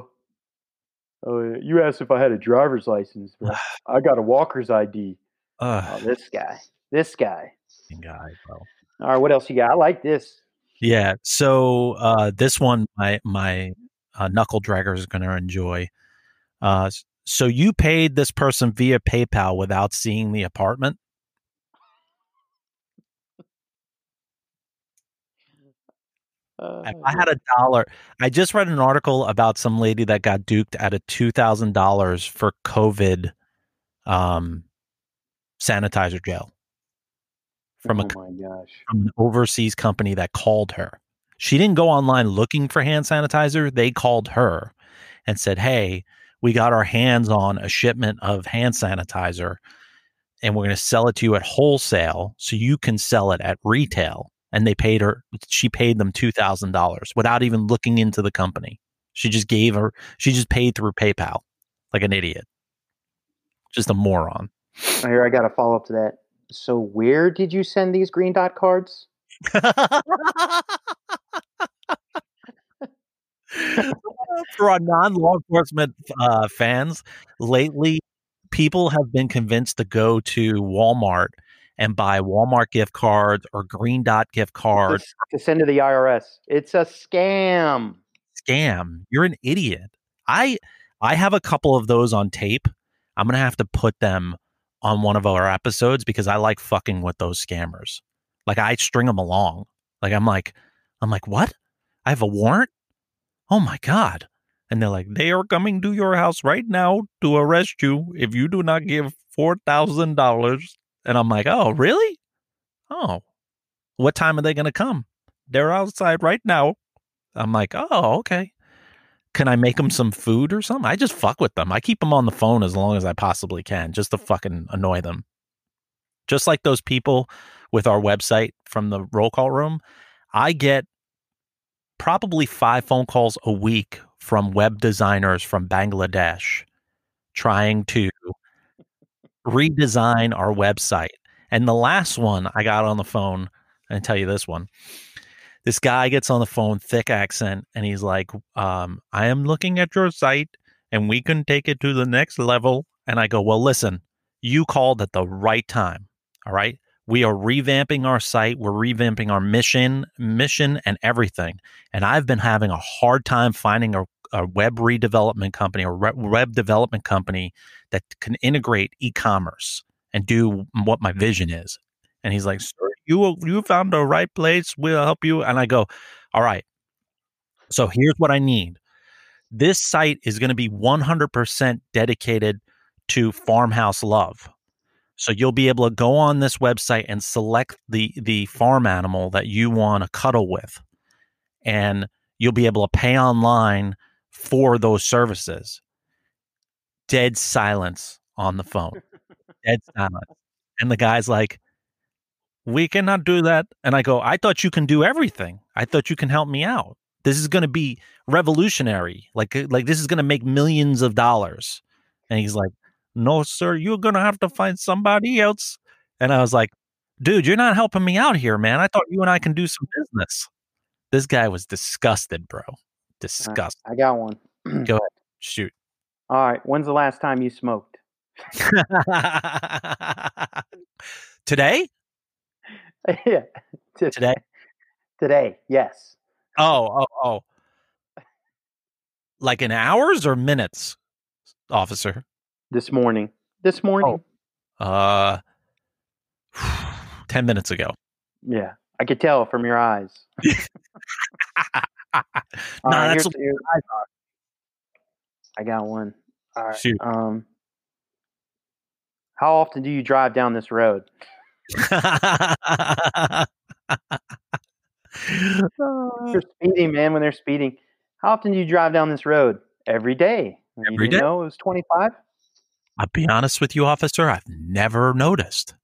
uh, you asked if I had a driver's license. bro. I got a walker's ID. Oh, this guy. This guy. guy, bro. All right, what else you got? I like this. Yeah. So uh, this one, my my uh, knuckle dragger is going to enjoy. Uh, so you paid this person via PayPal without seeing the apartment. Uh, If I had a dollar, I just read an article about some lady that got duped out of two thousand dollars for COVID um, sanitizer gel from a oh my gosh. from an overseas company that called her. She didn't go online looking for hand sanitizer. They called her and said, Hey, we got our hands on a shipment of hand sanitizer and we're going to sell it to you at wholesale so you can sell it at retail. And they paid her, she paid them $2,000 without even looking into the company. She just gave her, she just paid through PayPal like an idiot. Just a moron. Here, I got a follow up to that. So, where did you send these green dot cards? For our non law enforcement uh, fans, lately people have been convinced to go to Walmart and buy Walmart gift cards or Green Dot gift cards. To, to send to the IRS. It's a scam. Scam. You're an idiot. I I have a couple of those on tape. I'm gonna have to put them on one of our episodes because I like fucking with those scammers. Like I string them along. Like I'm like, I'm like, what? I have a warrant? Oh my god! And they're like, they are coming to your house right now to arrest you if you do not give four thousand dollars. And I'm like, oh really? Oh, what time are they gonna come? They're outside right now. I'm like, oh okay. Can I make them some food or something? I just fuck with them. I keep them on the phone as long as I possibly can, just to fucking annoy them. Just like those people with our website from the roll call room, I get probably five phone calls a week from web designers from Bangladesh trying to redesign our website. And the last one I got on the phone, and tell you this one. This guy gets on the phone, thick accent, and he's like, um, I am looking at your site and we can take it to the next level. And I go, Well, listen, you called at the right time. All right. We are revamping our site. We're revamping our mission, mission, and everything. And I've been having a hard time finding a, a web redevelopment company or re- web development company that can integrate e-commerce and do what my mm-hmm. vision is. And he's like, "Sir, you you found the right place. We'll help you." And I go, "All right. So here's what I need. This site is going to be 100% dedicated to farmhouse love." So you'll be able to go on this website and select the the farm animal that you want to cuddle with. And you'll be able to pay online for those services. Dead silence on the phone. Dead silence. And the guy's like, "We cannot do that." And I go, "I thought you can do everything. I thought you can help me out. This is going to be revolutionary. Like uh, like this is going to make millions of dollars." And he's like, no, sir, you're going to have to find somebody else. And I was like, dude, you're not helping me out here, man. I thought you and I can do some business. This guy was disgusted, bro. Disgusted. I got one. Go ahead. Shoot. All right. When's the last time you smoked? Today? yeah. T- Today? Today. Yes. Oh, oh, oh. Like in hours or minutes, officer? This morning. This morning. Uh 10 minutes ago. Yeah. I could tell from your eyes. Nah, right, that's here's- I got one. All right. Shoot. Um, how often do you drive down this road? They're speeding, man. When they're speeding, how often do you drive down this road? Every day. Every day. know it was twenty five. I'll be honest with you, officer. I've never noticed.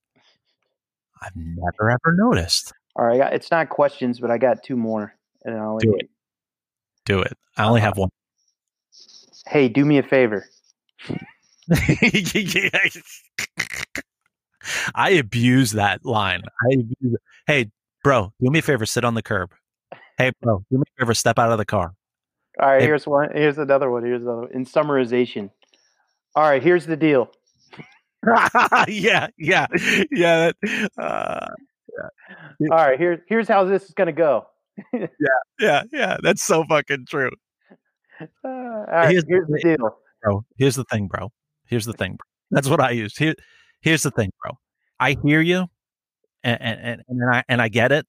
I've never ever noticed. All right, it's not questions, but I got two more. And I'll Do it. Do it. I only have one. Hey, do me a favor. I abuse that line. I abuse. Hey, bro, do me a favor, sit on the curb. Hey, bro, do me a favor, step out of the car. All right, Hey- here's one. Here's another one. Here's another one. In summarization. All right, here's the deal. yeah, yeah, yeah. that- Uh, All right, here's here's how this is gonna go. Yeah, yeah. Yeah. That's so fucking true, Uh, right, Here's here's, the- the deal. bro. Here's the thing, bro. Here's the thing. Bro. That's what I use. Here, here's the thing, bro. I hear you, and and and, and I and I get it,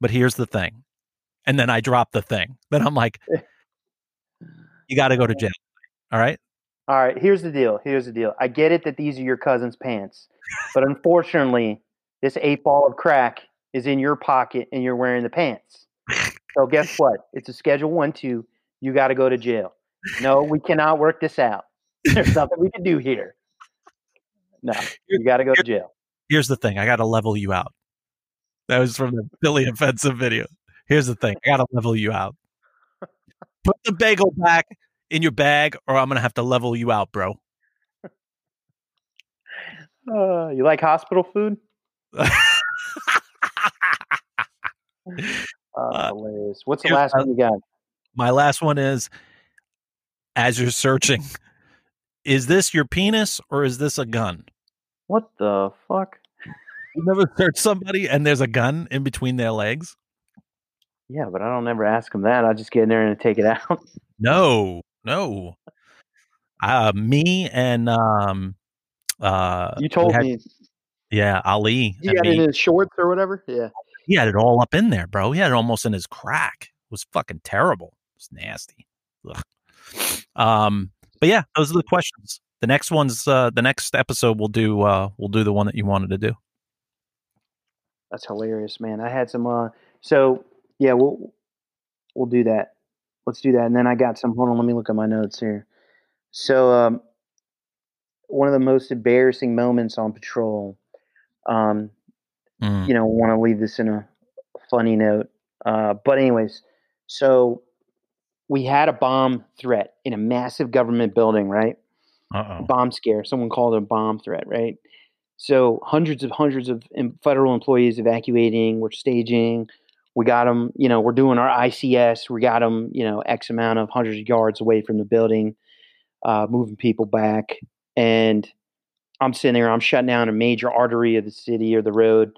but here's the thing, and then I drop the thing. Then I'm like, you got to go to jail. All right. All right, here's the deal. Here's the deal. I get it that these are your cousin's pants, but unfortunately, this eight ball of crack is in your pocket and you're wearing the pants. So guess what? It's a Schedule One Two. You got to go to jail. No, we cannot work this out. There's nothing we can do here. No, you got to go to jail. Here's the thing. I got to level you out. That was from the Billy offensive video. Here's the thing. I got to level you out. Put the bagel back in your bag, or I'm gonna have to level you out, bro. Uh, you like hospital food? Uh, hilarious. What's the last my- one you got? My last one is as you're searching, is this your penis or is this a gun? What the fuck? You never search somebody and there's a gun in between their legs? Yeah, but I don't ever ask them that. I just get in there and take it out. No, no. Uh, me and um, uh, You told had- me yeah, Ali. You got it me. in his shorts or whatever. Yeah. He had it all up in there, bro. He had it almost in his crack. It was fucking terrible. It was nasty. Ugh. Um, but yeah, those are the questions. The next one's uh, the next episode. We'll do uh, we'll do the one that you wanted to do. That's hilarious, man. I had some. Uh, so yeah, we'll we'll do that. Let's do that. And then I got some. Hold on, let me look at my notes here. So um, one of the most embarrassing moments on patrol. Um, Mm. you know, want to leave this in a funny note. Uh, but anyways, so we had a bomb threat in a massive government building, right? Uh bomb scare. Someone called it a bomb threat, right? So hundreds of hundreds of federal employees evacuating. We're staging. We got them. You know, we're doing our ICS. We got them. You know, X amount of hundreds of yards away from the building, uh, moving people back. And I'm sitting there. I'm shutting down a major artery of the city or the road,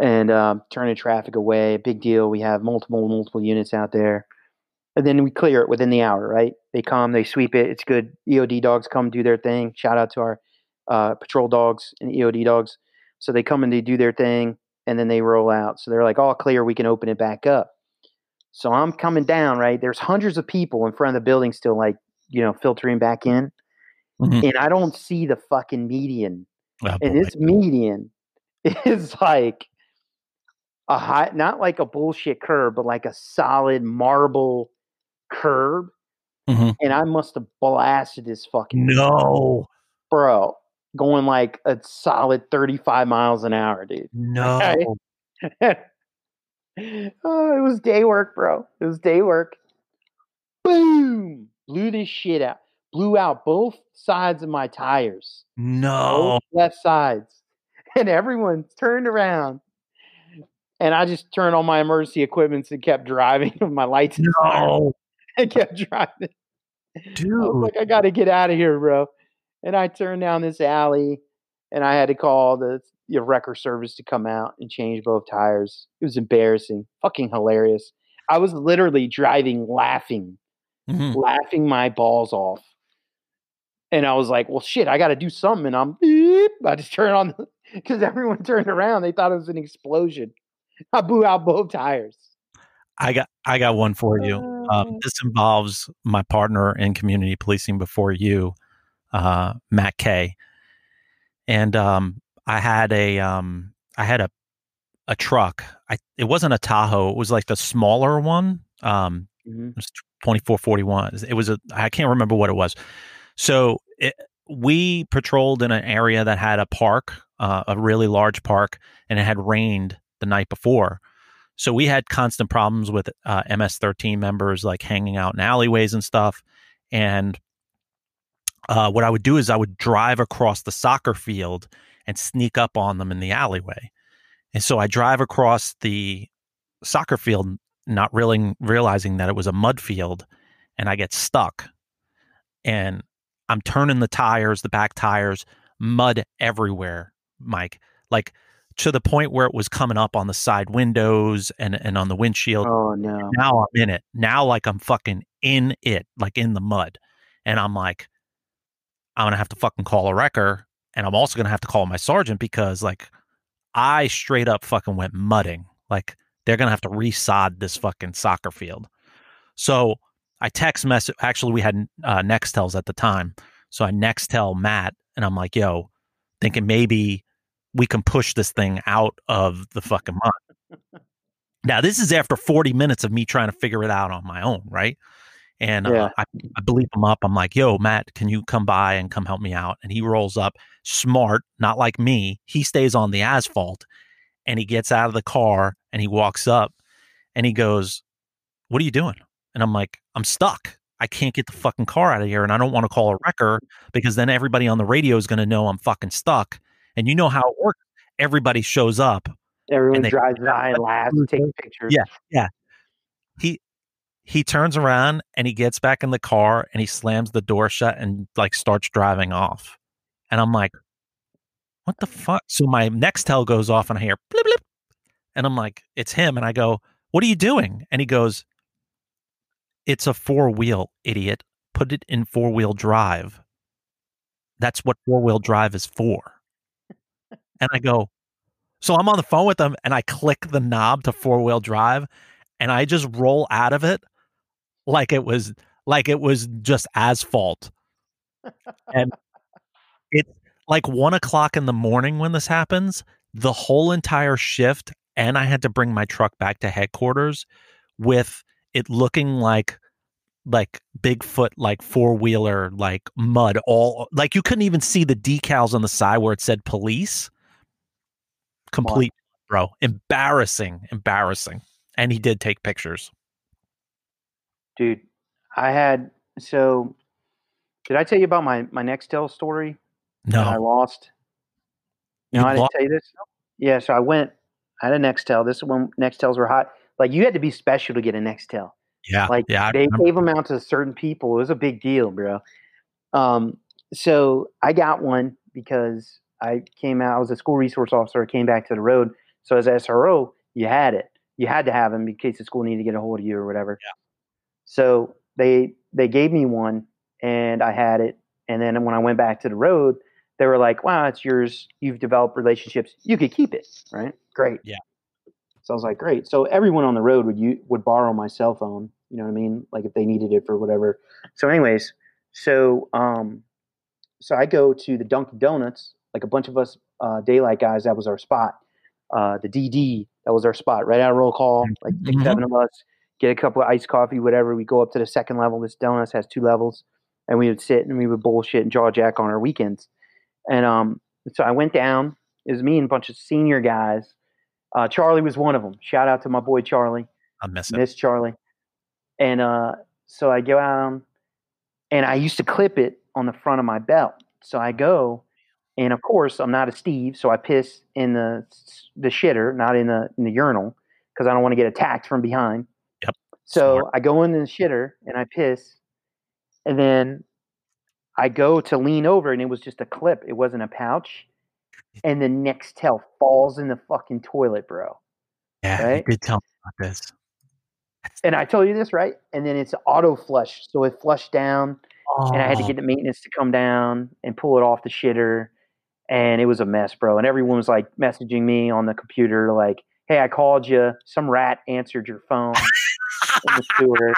and um, turning traffic away. Big deal. We have multiple multiple units out there and then we clear it within the hour, right? They come, they sweep it. It's good. EOD dogs come do their thing. Shout out to our uh, patrol dogs and EOD dogs. So they come and they do their thing, and then they roll out. So they're like, all clear. We can open it back up. So I'm coming down, right? There's hundreds of people in front of the building still, like you know, filtering back in, Mhm. and I don't see the fucking median Oh, and boy. its median is like a high, not like a bullshit curb, but like a solid marble curb. Mhm. And I must have blasted this fucking No, bro, going like a solid 35 miles an hour, dude. no. oh, it was day work, bro. It was day work. Boom! Blew this shit out. Blew out both sides of my tires. No. both left sides. And everyone turned around. And I just turned on my emergency equipment and kept driving with my lights and No. I kept driving. I Dude. like, I got to get out of here, bro. And I turned down this alley and I had to call the your wrecker service to come out and change both tires. It was embarrassing, fucking hilarious. I was literally driving laughing, Mhm. laughing my balls off. And I was like, well, shit, I got to do something. And I'm beep. I just turned on because everyone turned around. They thought it was an explosion. I blew out both tires. I got I got one for you. Um, this involves my partner in community policing before you, uh, Matt Kay, and um, I had a um, I had a a truck. I it wasn't a Tahoe. It was like the smaller one. Um, Mhm. it was twenty four forty one. It was a I can't remember what it was. So it, we patrolled in an area that had a park, uh, a really large park, and it had rained the night before. So we had constant problems with uh, MS13 members like hanging out in alleyways and stuff. And uh, what I would do is I would drive across the soccer field and sneak up on them in the alleyway. And so I drive across the soccer field, not really realizing that it was a mud field, and I get stuck. And I'm turning the tires, the back tires, mud everywhere, Mike. Like to the point where it was coming up on the side windows and, and on the windshield. Oh, no. Now I'm in it. Now like I'm fucking in it, like in the mud. And I'm like, I'm gonna have to fucking call a wrecker. And I'm also gonna have to call my sergeant because like I straight up fucking went mudding. Like they're gonna have to resod this fucking soccer field. So I text message. Actually, we had uh, Nextels at the time, so I Nextel Matt, and I'm like, "Yo, thinking maybe we can push this thing out of the fucking mud." now, this is after 40 minutes of me trying to figure it out on my own, right? And Yeah. uh, I, I bleep him up. I'm like, "Yo, Matt, can you come by and come help me out?" And he rolls up, smart, not like me. He stays on the asphalt, and he gets out of the car and he walks up, and he goes, "What are you doing?" And I'm like, I'm stuck. I can't get the fucking car out of here. And I don't want to call a wrecker because then everybody on the radio is going to know I'm fucking stuck. And you know how it works. Everybody shows up. Everyone they- drives by and laughs, takes pictures. Yeah. Yeah. He, he turns around and he gets back in the car and he slams the door shut and like starts driving off. And I'm like, what the fuck? So my Nextel goes off and I hear blip blip. And I'm like, it's him. And I go, what are you doing? And he goes, it's a four wheel, idiot. Put it in four wheel drive. That's what four wheel drive is for. And I go, so I'm on the phone with them and I click the knob to four wheel drive and I just roll out of it like it was like it was just asphalt. And it's like one o'clock in the morning when this happens. The whole entire shift, and I had to bring my truck back to headquarters with it looking like like Bigfoot, like four wheeler, like mud, all like you couldn't even see the decals on the side where it said police. Complete, bro. Embarrassing, embarrassing. And he did take pictures. dude. I had so. Did I tell you about my my Nextel story that I lost? No, You I didn't tell you this. Yeah, so I went. I had a Nextel. This is when Nextels were hot. Like you had to be special to get a Nextel. yeah, Like yeah. They gave them out to certain people. It was a big deal, bro. Um, so I got one because I came out. I was a school resource officer. I came back to the road. So as SRO, you had it. You had to have them in case the school needed to get a hold of you or whatever. Yeah. So they they gave me one, and I had it. And then when I went back to the road, they were like, "Wow, it's yours. You've developed relationships. You could keep it, right? Great." Yeah. So I was like, "Great." So everyone on the road would you would borrow my cell phone. You know what I mean? Like if they needed it for whatever. So, anyways, so um, so I go to the Dunkin' Donuts. Like a bunch of us uh, daylight guys, that was our spot. Uh, the DD, that was our spot. Right out of roll call, like 6 Mhm. seven of us. Get a cup of iced coffee, whatever. We go up to the second level. This donuts has two levels, and we would sit and we would bullshit and jaw jack on our weekends. And um, so I went down. It was me and a bunch of senior guys. Uh, Charlie was one of them. Shout out to my boy Charlie. I miss it. Miss Charlie. And uh, so I go out and I used to clip it on the front of my belt. So I go, and of course I'm not a Steve, so I piss in the the shitter, not in the in the urinal, because I don't want to get attacked from behind. Yep. So Smart. I go in the shitter and I piss, and then I go to lean over, and it was just a clip. It wasn't a pouch. And the Nextel falls in the fucking toilet, bro. Yeah, right? you did tell me about this. And I told you this, right? And then it's auto flush. So it flushed down, and I had to Oh, get the maintenance to come down and pull it off the shitter. And it was a mess, bro. And everyone was like messaging me on the computer, like, hey, I called you. Some rat answered your phone in the sewer.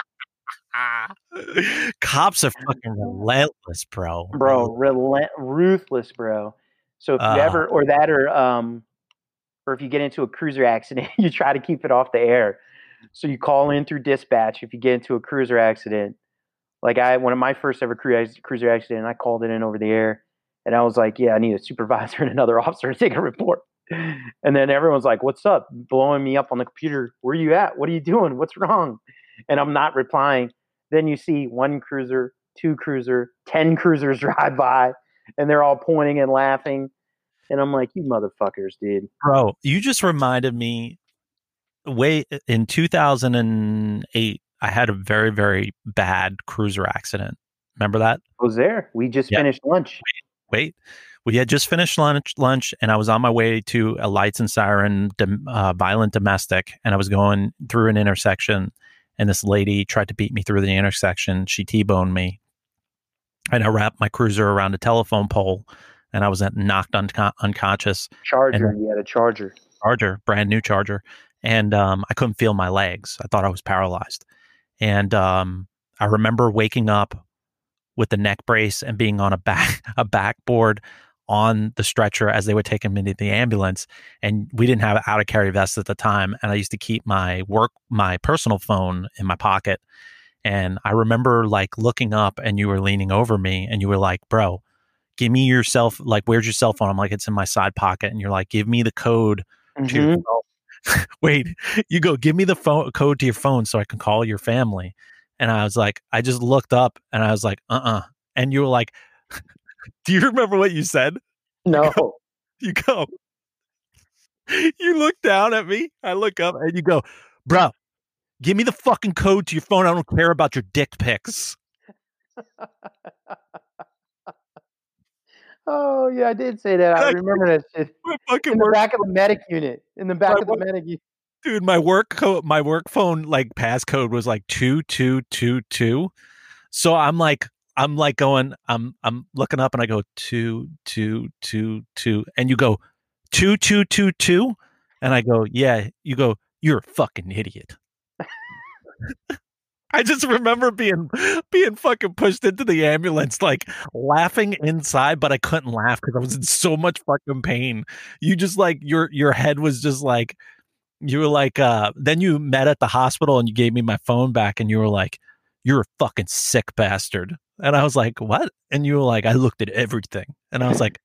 Cops are fucking relentless, bro. Bro, relent- ruthless, bro. So if you Uh. ever, or that, or, um, or if you get into a cruiser accident, you try to keep it off the air. So you call in through dispatch if you get into a cruiser accident. Like I, one of my first ever cruiser accident, I called it in over the air, and I was like, "Yeah, I need a supervisor and another officer to take a report." And then everyone's like, "What's up?" Blowing me up on the computer. Where you at? What are you doing? What's wrong? And I'm not replying. Then you see one cruiser, two cruiser, ten cruisers drive by, and they're all pointing and laughing. And I'm like, "You motherfuckers, dude!" Bro, you just reminded me way in 2008 I had a very very bad cruiser accident. Remember that? I was there. We just Yeah. finished lunch. Wait. We had just finished lunch lunch and I was on my way to a lights and siren uh, violent domestic and I was going through an intersection and this lady tried to beat me through the intersection. She T-boned me. And I wrapped my cruiser around a telephone pole and I was knocked unco- unconscious. Charger. You had a charger. charger, brand new charger, and um, I couldn't feel my legs. I thought I was paralyzed, and um, I remember waking up with the neck brace and being on a back a backboard on the stretcher as they were taking me to the ambulance. And we didn't have out of carry vests at the time, and I used to keep my work my personal phone in my pocket. And I remember like looking up, and you were leaning over me, and you were like, "Bro." Give me your cell, like, where's your cell phone? I'm like, it's in my side pocket. And you're like, give me the code to your Mhm. phone. Wait, you go, give me the phone code to your phone so I can call your family. And I was like, I just looked up and I was like, uh uh And you were like, do you remember what you said? No. You go, you look down at me. I look up and you go, bro, give me the fucking code to your phone. I don't care about your dick pics. Oh yeah, I did say that. I remember that shit. In the work, back of the medic unit. In the back My of the medic unit. Dude. My work code, my work phone like passcode was like two two two two. So I'm like, I'm like going, I'm I'm looking up and I go two two two two, and you go two two two two, and I go, yeah. You go, you're a fucking idiot. I just remember being being fucking pushed into the ambulance, like laughing inside, but I couldn't laugh because I was in so much fucking pain. You just like your your head was just like you were like uh then you met at the hospital and you gave me my phone back and you were like, You're a fucking sick bastard. And I was like, What? And you were like, I looked at everything. And I was like,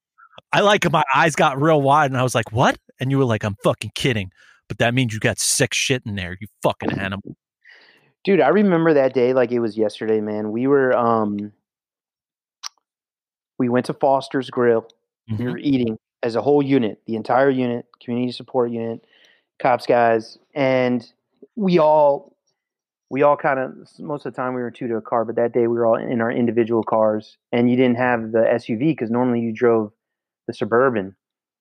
I like my eyes got real wide and I was like, What? And you were like, I'm fucking kidding. But that means you got sick shit in there, you fucking animal. Dude, I remember that day like it was yesterday, man. We were um we went to Foster's Grill. We Mhm. were eating as a whole unit, the entire unit, community support unit, cops guys, and we all we all kind of most of the time we were two to a car, but that day we were all in our individual cars, and you didn't have the SUV because normally you drove the suburban,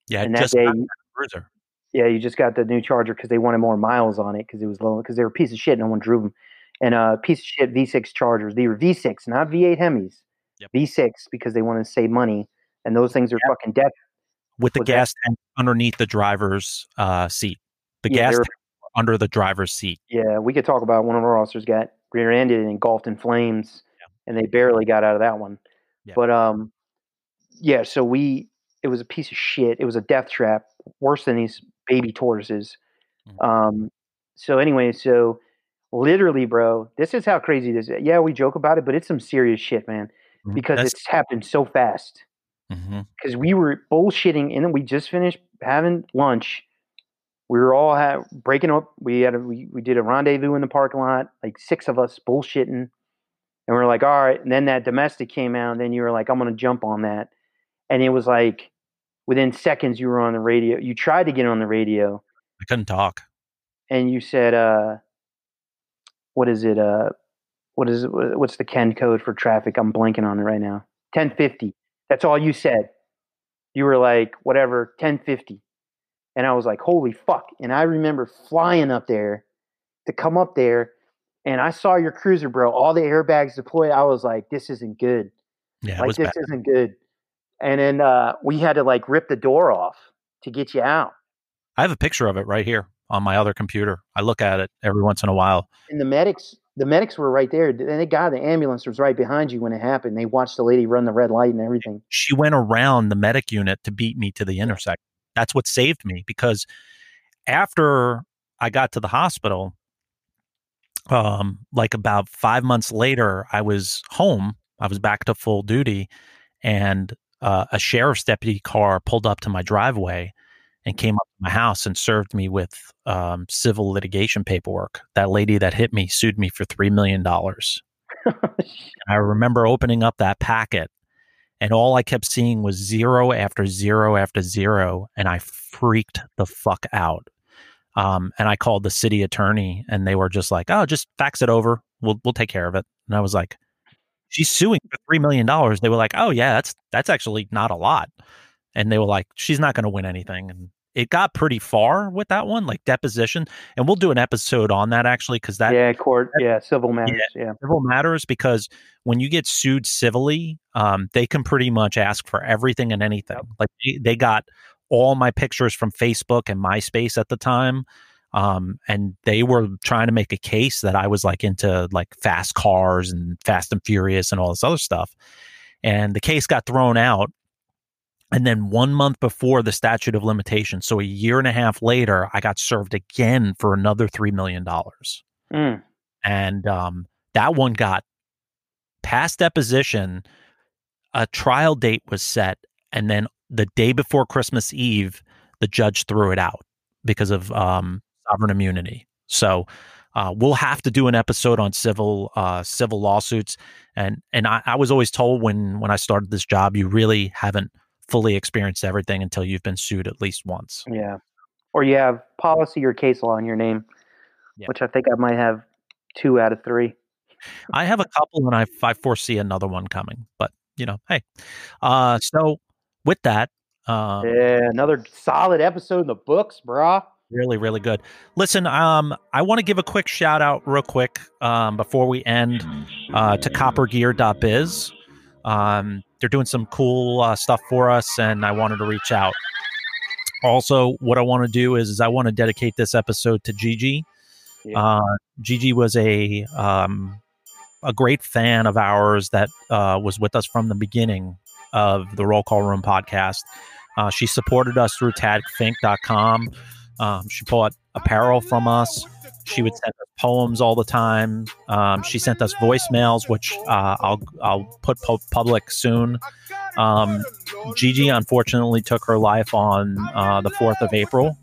Yeah, and that just day, cruiser. yeah, you just got the new Charger because they wanted more miles on it because it was low because they were a piece of shit. No one drove them, and uh, piece of shit V6 Chargers. They were V6, not V8 Hemis. Yep. V6 because they wanted to save money, and those things are fucking death. with the gas tank underneath the driver's uh, seat. The Yeah, gas they were- tank under the driver's seat. Yeah, we could talk about one of our officers got rear-ended and engulfed in flames, and they barely got out of that one. Yeah. But um, yeah. So we, it was a piece of shit. It was a death trap, worse than these baby tortoises. Mm. Um, so anyway, so literally, bro, this is how crazy this is. Yeah, we joke about it, but it's some serious shit, man, Mhm. because That's- it's happened so fast. Because we were bullshitting and then we just finished having lunch. We were all ha- breaking up. We had a, we, we did a rendezvous in the parking lot, like six of us bullshitting, and we are like, all right. And then that domestic came out, and then you were like, I'm gonna jump on that, and it was like within seconds you were on the radio. You tried to get on the radio, I couldn't talk. and you said, uh, what is it? Uh, what is it? What's the ten code for traffic? I'm blanking on it right now. 1050. That's all you said. You were like, whatever, 1050. And I was like, holy fuck. And I remember flying up there to come up there, and I saw your cruiser, bro. All the airbags deployed. I was like, this isn't good. Yeah, like this bad. isn't good. And then uh, we had to like rip the door off to get you out. I have a picture of it right here on my other computer. I look at it every once in a while. and the medics the medics were right there and they got the ambulance was right behind you when it happened they watched the lady run the red light and everything She went around the medic unit to beat me to the intersection. That's what saved me because after I got to the hospital, um, like about five months later, I was home. I was back to full duty, and uh, a sheriff's deputy car pulled up to my driveway and came up to my house and served me with um, civil litigation paperwork. That lady that hit me sued me for three million dollars. I remember opening up that packet, and all I kept seeing was zero after zero after zero, and I freaked the fuck out. Um, and I called the city attorney, and they were just like, "Oh, just fax it over. We'll we'll take care of it." And I was like, "She's suing for three million dollars." They were like, "Oh yeah, that's that's actually not a lot," and they were like, "She's not going to win anything." And it got pretty far with that one, like deposition, and we'll do an episode on that actually because that yeah court yeah civil matters yeah, civil matters because when you get sued civilly, um, they can pretty much ask for everything and anything. Like they, they got all my pictures from Facebook and MySpace at the time. Um, and they were trying to make a case that I was like into like fast cars and Fast and Furious and all this other stuff. And the case got thrown out. And then one month before the statute of limitations, so a year and a half later, I got served again for another $3 million Mm. and um, that one got past deposition. A trial date was set, and then the day before Christmas Eve, the judge threw it out because of um, sovereign immunity. So uh, we'll have to do an episode on civil uh, civil lawsuits, and and I, I was always told when when I started this job, you really haven't fully experienced everything until you've been sued at least once. yeah or you have policy or case law in your name Yeah. which i think i might have two out of three I have a couple, and I I foresee another one coming. But you know, hey, uh, so with that, uh, yeah, another solid episode in the books, brah. Really, really good. Listen, um, I want to give a quick shout out, real quick, um, before we end, uh, to coppergear.biz. Um, they're doing some cool uh, stuff for us, and I wanted to reach out. Also, what I want to do is, is I want to dedicate this episode to Gigi. Yeah. Uh, Gigi was a um, a great fan of ours that uh, was with us from the beginning of the Roll Call Room podcast. Uh, she supported us through tagfink.com. Um, she bought apparel from us. She would send us poems all the time. Um, she sent us voicemails, which uh, I'll I'll put pu- public soon. Um, Gigi unfortunately took her life on uh, the fourth of April.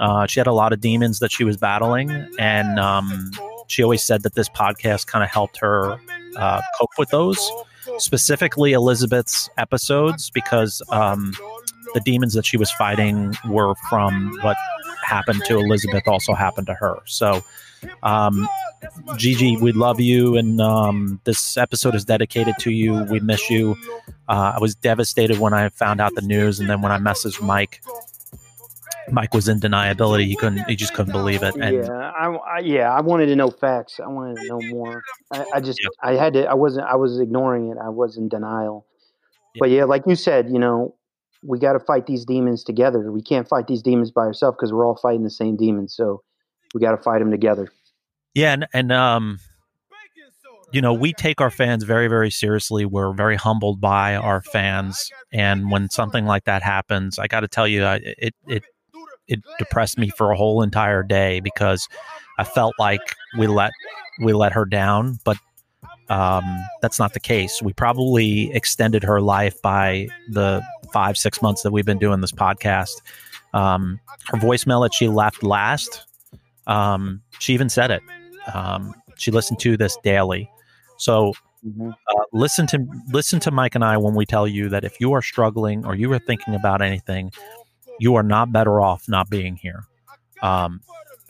Uh, she had a lot of demons that she was battling, and um, she always said that this podcast kind of helped her uh, cope with those, specifically Elizabeth's episodes, because um, the demons that she was fighting were from what happened to Elizabeth also happened to her. So, um, Gigi, we love you, and um, this episode is dedicated to you. We miss you. Uh, I was devastated when I found out the news, and then when I messaged Mike, Mike was in deniability. He couldn't. He just couldn't believe it. And yeah, I, I yeah, I wanted to know facts. I wanted to know more. I, I just I had to. I wasn't. I was ignoring it. I was in denial. But yeah, like you said, you know, we got to fight these demons together. We can't fight these demons by ourselves because we're all fighting the same demons. So we got to fight them together. Yeah, and, and um, you know, we take our fans very, very seriously. We're very humbled by our fans, and when something like that happens, I got to tell you, I, it it it depressed me for a whole entire day because I felt like we let we let her down, but um, that's not the case. We probably extended her life by the five six months that we've been doing this podcast. Um, her voicemail that she left last, um, she even said it. Um, she listened to this daily, so uh, listen to listen to Mike and I when we tell you that if you are struggling or you are thinking about anything, you are not better off not being here. Um,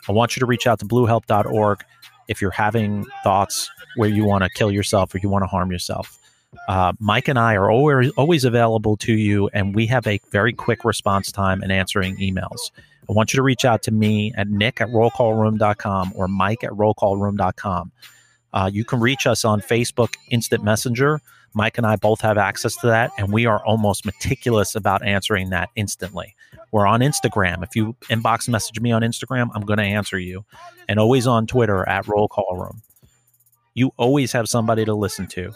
I want you to reach out to bluehelp.org if you're having thoughts where you want to kill yourself or you want to harm yourself. Uh, Mike and I are always, always available to you, and we have a very quick response time in answering emails. I want you to reach out to me at nick at rollcallroom.com or mike at rollcallroom.com. Uh, you can reach us on Facebook Instant Messenger. Mike and I both have access to that, and we are almost meticulous about answering that instantly. We're on Instagram. If you inbox message me on Instagram, I'm going to answer you. And always on Twitter at Roll Call Room. You always have somebody to listen to.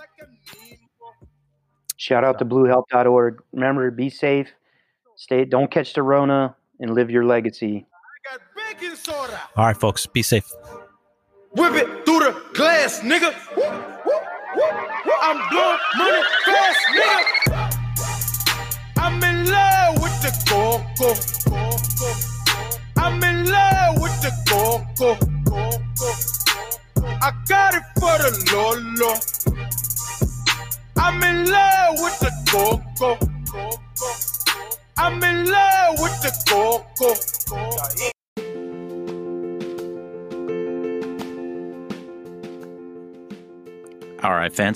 Shout out to bluehelp.org. Remember, be safe. Stay. Don't catch the Rona, and live your legacy. All right, folks, be safe. Whip it through the glass, nigga. Woo, woo, woo, woo. I'm blowing money fast, nigga. I'm in love with the coco.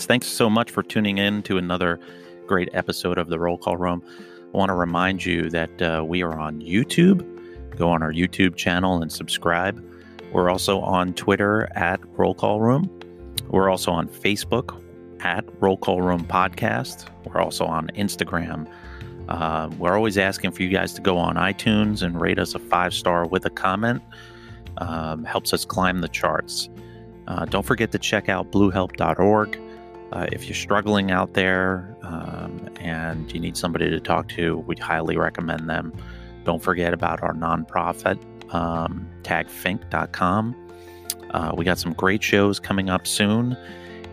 Thanks so much for tuning in to another great episode of the Roll Call Room. I want to remind you that uh, we are on YouTube. Go on our YouTube channel and subscribe. We're also on Twitter at Roll Call Room. We're also on Facebook at Roll Call Room Podcast. We're also on Instagram. Uh, we're always asking for you guys to go on iTunes and rate us a five star with a comment. Um, helps us climb the charts. Uh, don't forget to check out bluehelp.org. Uh, if you're struggling out there um, and you need somebody to talk to, we'd highly recommend them. Don't forget about our nonprofit, um, tagfink.com. Uh, we got some great shows coming up soon,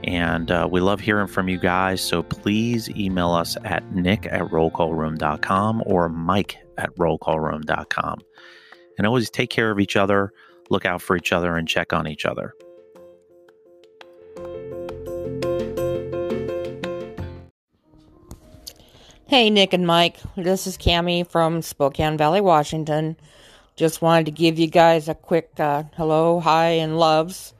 and uh, we love hearing from you guys. So please email us at nick at rollcallroom.com or mike at rollcallroom.com. And always take care of each other, look out for each other, and check on each other. Hey, Nick and Mike. This is Cami from Spokane Valley, Washington. Just wanted to give you guys a quick uh, hello, hi, and loves.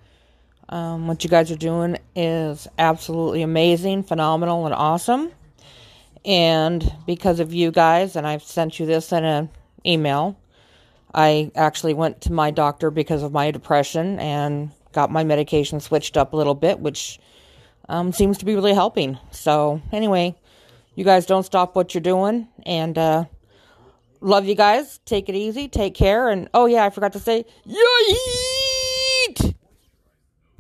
Um, what you guys are doing is absolutely amazing, phenomenal, and awesome. And because of you guys, and I've sent you this in an email, I actually went to my doctor because of my depression and got my medication switched up a little bit, which um, seems to be really helping. So, anyway, you guys don't stop what you're doing. And uh, love you guys. Take it easy. Take care. And oh, yeah, I forgot to say, yay!